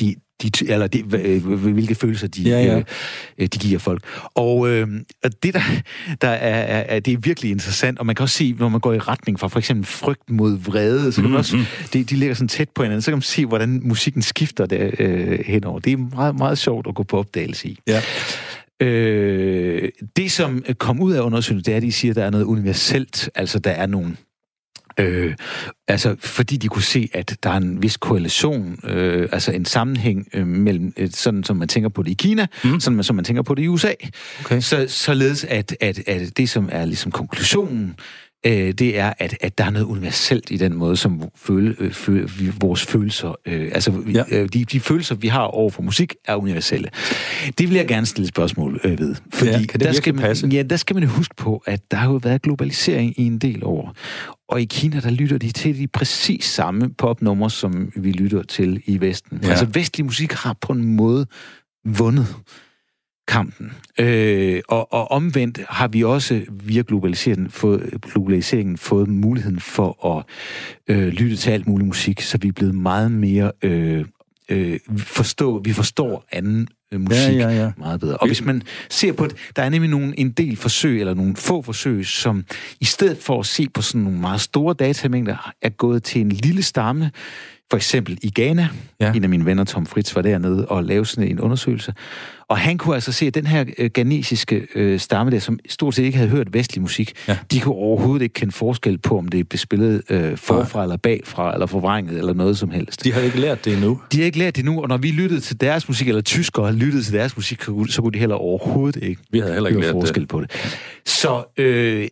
Speaker 2: de, de, eller de, øh, hvilke følelser de,
Speaker 1: Ja, ja.
Speaker 2: Øh, de giver folk. Og, øh, og det der, der er, er, det er virkelig interessant, og man kan også se, når man går i retning fra for eksempel frygt mod vrede, så kan man også, de, de ligger sådan tæt på hinanden, så kan man se, hvordan musikken skifter der øh, henover. Det er meget, meget sjovt at gå på opdagelse i.
Speaker 1: Ja.
Speaker 2: Øh, det, som kom ud af undersøgelsen, det er, at de siger, at der er noget universelt, altså der er nogle Øh, altså, fordi de kunne se, at der er en vis korrelation, øh, altså en sammenhæng øh, mellem, øh, sådan som man tænker på det i Kina,
Speaker 1: Mm.
Speaker 2: sådan som man tænker på det i USA.
Speaker 1: Okay.
Speaker 2: Så, således, at, at, at det, som er ligesom konklusionen, øh, det er, at, at der er noget universelt i den måde, som føle, øh, føle, vores følelser, øh, altså
Speaker 1: Ja.
Speaker 2: øh, de, de følelser, vi har over for musik, er universelle. Det vil jeg gerne stille et spørgsmål øh, ved. Fordi
Speaker 1: Ja, kan det
Speaker 2: der skal man,
Speaker 1: passe?
Speaker 2: Ja, der skal man huske på, at der har jo været globalisering i en del år. Og i Kina, der lytter de til de præcis samme popnumre, som vi lytter til i Vesten.
Speaker 1: Ja.
Speaker 2: Altså vestlig musik har på en måde vundet kampen. Øh, og, og omvendt har vi også via globaliseringen fået, globaliseringen fået muligheden for at øh, lytte til alt mulig musik, så vi er blevet meget mere øh, øh, forstå, vi forstår anden øh, musik
Speaker 1: Ja, ja, ja.
Speaker 2: meget bedre. Og hvis man ser på det, der er nemlig nogle, en del forsøg, eller nogle få forsøg, som i stedet for at se på sådan nogle meget store datamængder, er gået til en lille stamme, for eksempel i Ghana.
Speaker 1: Ja.
Speaker 2: Ja. En af mine venner, Tom Fritz, var dernede og lavede sådan en undersøgelse. Og han kunne altså se, at den her øh, ghanesiske øh, stamme der, som stort set ikke havde hørt vestlig musik,
Speaker 1: Ja.
Speaker 2: ja. de kunne overhovedet ikke kende forskel på, om det blev spillet øh, forfra eller bagfra, eller forvrænget, eller noget som helst.
Speaker 1: De har ikke lært det endnu.
Speaker 2: De har ikke lært det nu, og når vi lyttede til deres musik, eller tyskere lyttede til deres musik, så kunne- de heller overhovedet ikke
Speaker 1: Vi havde heller ikke lært
Speaker 2: forskel
Speaker 1: det.
Speaker 2: på det. Så øh,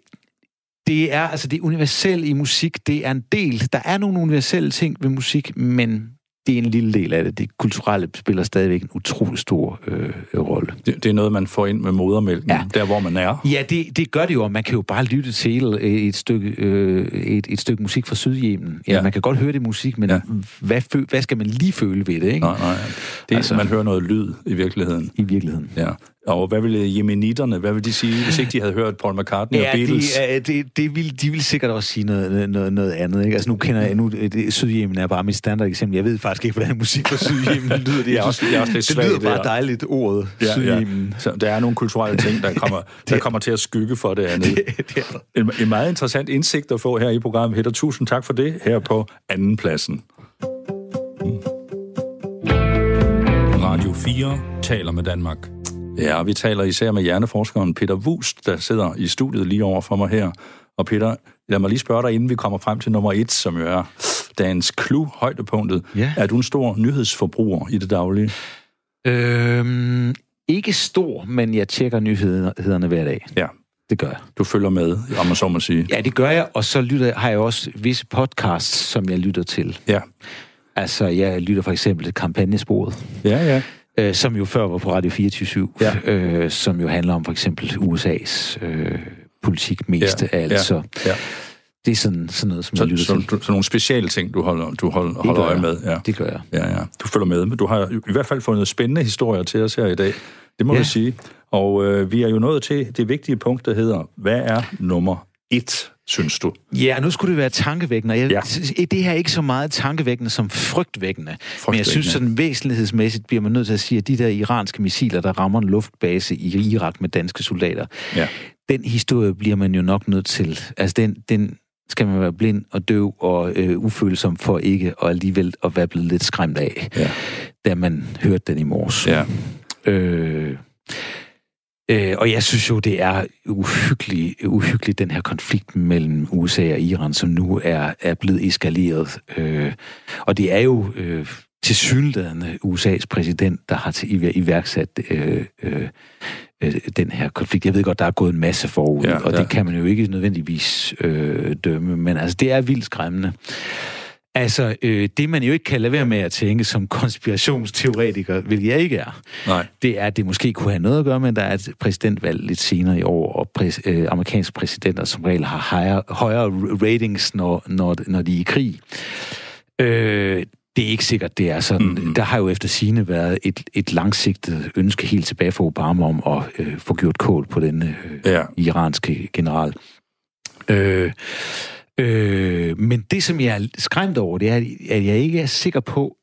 Speaker 2: det er altså det universelle i musik, det er en del. Der er nogle universelle ting ved musik, men det er en lille del af det. Det kulturelle spiller stadigvæk en utrolig stor øh, rolle.
Speaker 1: Det, det er noget, man får ind med modermælken, ja. Der hvor man er.
Speaker 2: Ja, det, det gør det jo, og man kan jo bare lytte til et, et, stykke, øh, et, et stykke musik fra Sydjemen. Ja,
Speaker 1: Ja.
Speaker 2: man kan godt høre det musik, men
Speaker 1: Ja.
Speaker 2: hvad, fø, hvad skal man lige føle ved det, ikke?
Speaker 1: Nej, nej. Det, altså,
Speaker 2: Altså-
Speaker 1: man hører noget lyd i virkeligheden.
Speaker 2: I virkeligheden.
Speaker 1: Ja. Og hvad ville jemenitterne, hvad ville de sige, hvis ikke de havde hørt Paul McCartney og
Speaker 2: Ja,
Speaker 1: Beatles?
Speaker 2: de, øh, det, det vil, de vil sikkert også sige noget, noget, noget andet. Ikke? Altså nu kender jeg, nu, det, Sydjemen er bare mit standard eksempel. Jeg ved faktisk ikke, hvordan musik fra Sydjemen (laughs) lyder. Det,
Speaker 1: Jeg er også- jeg er også lidt
Speaker 2: det lyder
Speaker 1: der.
Speaker 2: bare dejligt, ordet
Speaker 1: Ja,
Speaker 2: Sydjemen.
Speaker 1: ja. Så der er nogle kulturelle ting, der kommer, (laughs) der kommer til at skygge for det andet. (laughs)
Speaker 2: Det er der.
Speaker 1: En, en meget interessant indsigt at få her i programmet, Hætter. Tusind tak for det her på anden pladsen. Radio 4 taler med Danmark. Ja, vi taler især med hjerneforskeren Peter Wust, der sidder i studiet lige over for mig her. Og Peter, lad mig lige spørge dig, inden vi kommer frem til nummer et, som jo er dagens clue, højdepunktet.
Speaker 2: Ja.
Speaker 1: Er du en stor nyhedsforbruger i det daglige?
Speaker 2: Øhm, ikke stor, men jeg tjekker nyhederne hver dag.
Speaker 1: Ja,
Speaker 2: Det gør jeg.
Speaker 1: du følger med, om man så må sige.
Speaker 2: Ja, det gør jeg, og så lytter, har jeg også visse podcasts, som jeg lytter til.
Speaker 1: Ja,
Speaker 2: Altså, jeg lytter for eksempel til kampagnesporet.
Speaker 1: ja, ja.
Speaker 2: Øh, som jo før var på Radio 24
Speaker 1: Ja.
Speaker 2: øh, som jo handler om for eksempel USA's øh, politik mest
Speaker 1: Ja,
Speaker 2: af alt.
Speaker 1: ja,
Speaker 2: Så
Speaker 1: ja.
Speaker 2: det er sådan, sådan noget, som
Speaker 1: Så,
Speaker 2: jeg lytter
Speaker 1: så,
Speaker 2: til.
Speaker 1: så, så nogle specielle ting, du holder, du hold, holder
Speaker 2: gør
Speaker 1: øje
Speaker 2: jeg.
Speaker 1: med. Ja.
Speaker 2: Det gør jeg.
Speaker 1: Ja, ja. Du følger med, men du har i hvert fald fundet spændende historier til os her i dag. Det må
Speaker 2: Ja.
Speaker 1: vi sige. Og øh, vi er jo nået til det vigtige punkt, der hedder, hvad er nummer et, synes du?
Speaker 2: Ja, nu skulle det være tankevækkende. Jeg,
Speaker 1: Ja.
Speaker 2: Det her er ikke så meget tankevækkende som frygtvækkende. Men
Speaker 1: Frygtvækkende.
Speaker 2: jeg synes sådan væsentlighedsmæssigt bliver man nødt til at sige, at de der iranske missiler, der rammer en luftbase i Irak med danske soldater,
Speaker 1: Ja.
Speaker 2: den historie bliver man jo nok nødt til. Altså den, den skal man være blind og døv og øh, ufølsom for ikke, og alligevel at være blevet lidt skræmt af,
Speaker 1: Ja.
Speaker 2: da man hørte den i morges.
Speaker 1: Ja.
Speaker 2: Øh, Øh, og jeg synes jo, det er uhyggeligt, uhyggeligt, den her konflikt mellem USA og Iran, som nu er, er blevet eskaleret. Øh, og det er jo øh, til synligheden USA's præsident, der har til, iværksat øh, øh, øh, den her konflikt. Jeg ved godt, der er gået en masse forud, ja, og ja. det kan man jo ikke nødvendigvis øh, dømme, men altså, det er vildt skræmmende. Altså, øh, det man jo ikke kan lade være med at tænke som konspirationsteoretiker, hvilket jeg ikke er,
Speaker 1: Nej.
Speaker 2: det er, at det måske kunne have noget at gøre med, at der er et præsidentvalg lidt senere i år, og præs, øh, amerikanske præsidenter som regel har højere, højere ratings, når, når, når de er i krig. Øh, det er ikke sikkert, det er sådan. Mm-hmm. Der har jo efter sine været et, et langsigtet ønske helt tilbage fra Obama om at øh, få gjort kål på den øh, ja. iranske general. Øh, øh, men det, som jeg er skræmt over, det er, at jeg ikke er sikker på,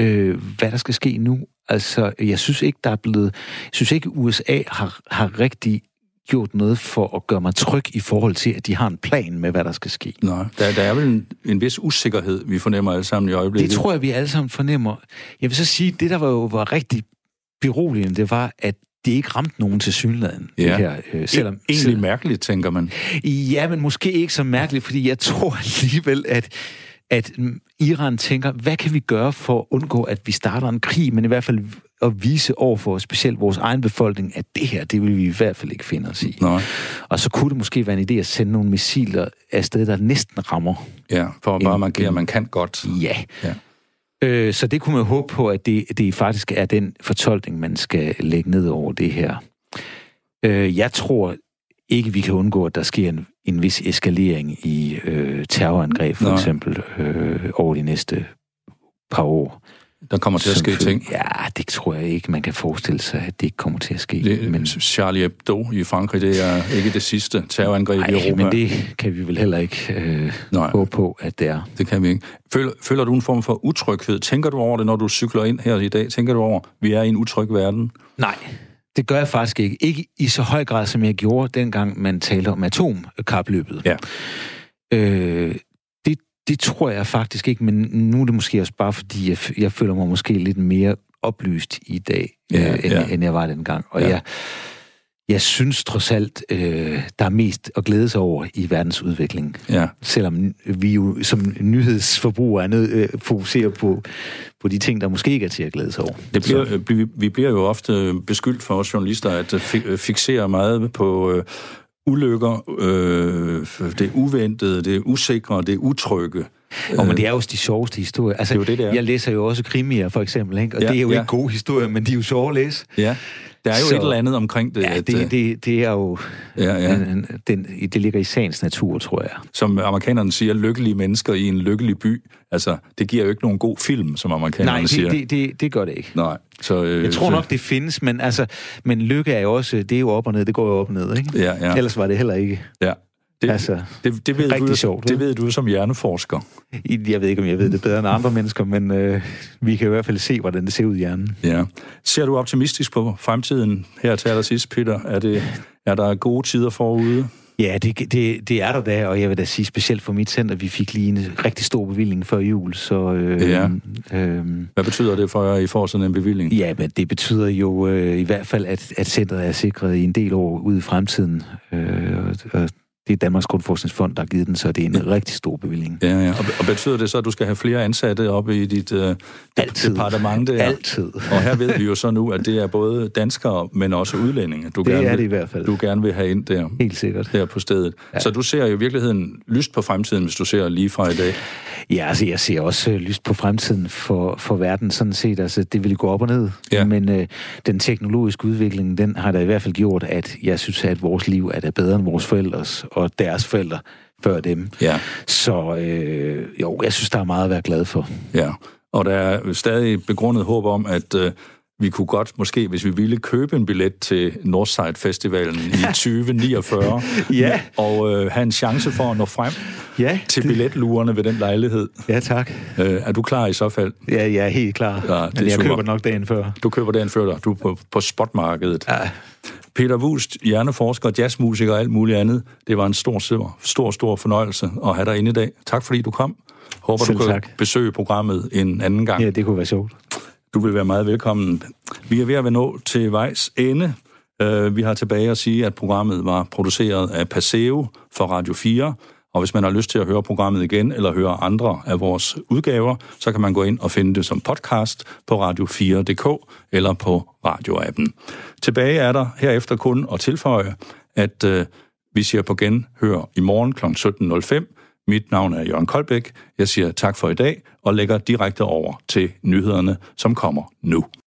Speaker 2: øh, hvad der skal ske nu. Altså, jeg synes ikke, der er blevet... Jeg synes ikke, USA har, har rigtig gjort noget for at gøre mig tryg i forhold til, at de har en plan med, hvad der skal ske.
Speaker 1: Nej, der, der er vel en, en vis usikkerhed, vi fornemmer alle sammen i øjeblikket.
Speaker 2: Det tror jeg, vi alle sammen fornemmer. Jeg vil så sige, det der var jo var rigtig beroligende, det var, at det ikke ramte nogen til synligheden.
Speaker 1: Ja. Det her, øh, selvom, Egentlig selvom, mærkeligt, tænker man.
Speaker 2: Ja, men måske ikke så mærkeligt, fordi jeg tror (laughs) alligevel, at at Iran tænker, hvad kan vi gøre for at undgå, at vi starter en krig, men i hvert fald at vise over for specielt vores egen befolkning, at det her, det vil vi i hvert fald ikke finde os i.
Speaker 1: Nej.
Speaker 2: Og så kunne det måske være en idé at sende nogle missiler afsted, der næsten rammer.
Speaker 1: Ja, for at bare markere, at man kan godt.
Speaker 2: Ja. ja. Øh, så det kunne man håbe på, at det, det faktisk er den fortolkning, man skal lægge ned over det her. Øh, jeg tror ikke, vi kan undgå, at der sker en, en vis eskalering i øh, terrorangreb, for Nej. eksempel, øh, over de næste par år.
Speaker 1: Der kommer til at ske ting?
Speaker 2: Ja, det tror jeg ikke, man kan forestille sig, at det ikke kommer til at ske.
Speaker 1: Det, men Charlie Hebdo i Frankrig, det er ikke det sidste terrorangreb Ej, i Europa.
Speaker 2: men det kan vi vel heller ikke øh, Nej, håbe på, at det er.
Speaker 1: Det kan vi ikke. Føler, føler du en form for utryghed? Tænker du over det, når du cykler ind her i dag? Tænker du over, at vi er i en utryg verden?
Speaker 2: Nej, det gør jeg faktisk ikke. Ikke i så høj grad, som jeg gjorde, dengang man talte om atomkapløbet.
Speaker 1: Ja.
Speaker 2: Øh, det, tror jeg faktisk ikke, men nu er det måske også bare, fordi jeg, jeg føler mig måske lidt mere oplyst i dag, ja, øh, end, ja. end jeg var dengang. Og ja. jeg, jeg synes trods alt, øh, der er mest at glæde sig over i verdens udvikling.
Speaker 1: Ja.
Speaker 2: Selvom vi jo som nyhedsforbrugere er nødt øh, fokuserer på, på de ting, der måske ikke er til at glæde sig over.
Speaker 1: Det bliver, øh, vi bliver jo ofte beskyldt for os journalister at øh, øh, fixere meget på øh, ulykker, øh, det uventede, det usikre, det utrygge.
Speaker 2: Og men det er jo de sjoveste historier. Altså, det er jo det, det er. Jeg læser jo også krimier, for eksempel, ikke? og ja, det er jo ja. ikke gode historier, men de er jo sjove at læse.
Speaker 1: Ja. Der er jo så, et eller andet omkring det.
Speaker 2: Ja, at, det, det, det er jo...
Speaker 1: Ja, ja.
Speaker 2: En, den, det ligger i sagens natur, tror jeg.
Speaker 1: Som amerikanerne siger, lykkelige mennesker i en lykkelig by. Altså, det giver jo ikke nogen god film, som amerikanerne
Speaker 2: Nej, det,
Speaker 1: siger.
Speaker 2: Nej, det, det, det gør det ikke.
Speaker 1: Nej. Så,
Speaker 2: øh, jeg tror nok, det findes, men, altså, men lykke er jo også... Det er jo op og ned, det går jo op og ned, ikke?
Speaker 1: Ja, ja.
Speaker 2: Ellers var det heller ikke...
Speaker 1: Ja. Det,
Speaker 2: altså,
Speaker 1: det, det, ved
Speaker 2: rigtig
Speaker 1: du,
Speaker 2: sjovt.
Speaker 1: Det ved du som hjerneforsker.
Speaker 2: Jeg ved ikke, om jeg ved det bedre end andre (laughs) mennesker, men øh, vi kan i hvert fald se, hvordan det ser ud i hjernen.
Speaker 1: Ja. Ser du optimistisk på fremtiden her til allersidst, Peter? Er, det, er der gode tider forude?
Speaker 2: Ja, det, det, det er der da, og jeg vil da sige specielt for mit center, vi fik lige en rigtig stor bevilling før jul, så... Øh,
Speaker 1: ja. øh, Hvad betyder det for jer, I får sådan en bevilling?
Speaker 2: Ja, men det betyder jo øh, i hvert fald, at, at centret er sikret i en del år ude i fremtiden, øh, og, og det er Danmarks Grundforskningsfond, der har givet den, så det er en rigtig stor bevilling.
Speaker 1: Ja, ja. Og, og betyder det så, at du skal have flere ansatte oppe i dit uh,
Speaker 2: Altid.
Speaker 1: departement? Der?
Speaker 2: Altid.
Speaker 1: Og her ved vi jo så nu, at det er både danskere, men også udlændinge, du,
Speaker 2: det
Speaker 1: gerne,
Speaker 2: er det i hvert fald.
Speaker 1: du gerne vil have ind der.
Speaker 2: Helt sikkert.
Speaker 1: Der på stedet. Ja. Så du ser jo i virkeligheden lyst på fremtiden, hvis du ser lige fra i dag?
Speaker 2: Ja, altså jeg ser også uh, lyst på fremtiden for, for verden sådan set. Altså det vil gå op og ned.
Speaker 1: Ja.
Speaker 2: Men uh, den teknologiske udvikling, den har da i hvert fald gjort, at jeg synes, at vores liv er da bedre end vores forældres og deres forældre før dem.
Speaker 1: Ja.
Speaker 2: Så øh, jo, jeg synes, der er meget at være glad for.
Speaker 1: Ja, og der er stadig begrundet håb om, at øh, vi kunne godt, måske hvis vi ville, købe en billet til Northside Festivalen i (laughs) 2049,
Speaker 2: ja.
Speaker 1: og øh, have en chance for at nå frem
Speaker 2: ja,
Speaker 1: til det... billetlurerne ved den lejlighed.
Speaker 2: Ja, tak.
Speaker 1: Øh, er du klar i så fald?
Speaker 2: Ja, jeg er helt klar. Ja, det Men jeg super. køber nok dagen før.
Speaker 1: Du køber dagen før dig. Du er på, på spotmarkedet.
Speaker 2: Ja.
Speaker 1: Peter Wust, hjerneforsker, jazzmusiker og alt muligt andet. Det var en stor, stor, stor, stor fornøjelse at have dig inde i dag. Tak fordi du kom. Håber,
Speaker 2: Selv
Speaker 1: du kan
Speaker 2: tak.
Speaker 1: besøge programmet en anden gang.
Speaker 2: Ja, det kunne være sjovt.
Speaker 1: Du vil være meget velkommen. Vi er ved at være nå til vejs ende. Øh, vi har tilbage at sige, at programmet var produceret af Paseo for Radio 4, og hvis man har lyst til at høre programmet igen, eller høre andre af vores udgaver, så kan man gå ind og finde det som podcast på radio4.dk eller på radioappen. Tilbage er der herefter kun at tilføje, at øh, vi siger på genhør i morgen kl. 17.05. Mit navn er Jørgen Koldbæk. Jeg siger tak for i dag og lægger direkte over til nyhederne, som kommer nu.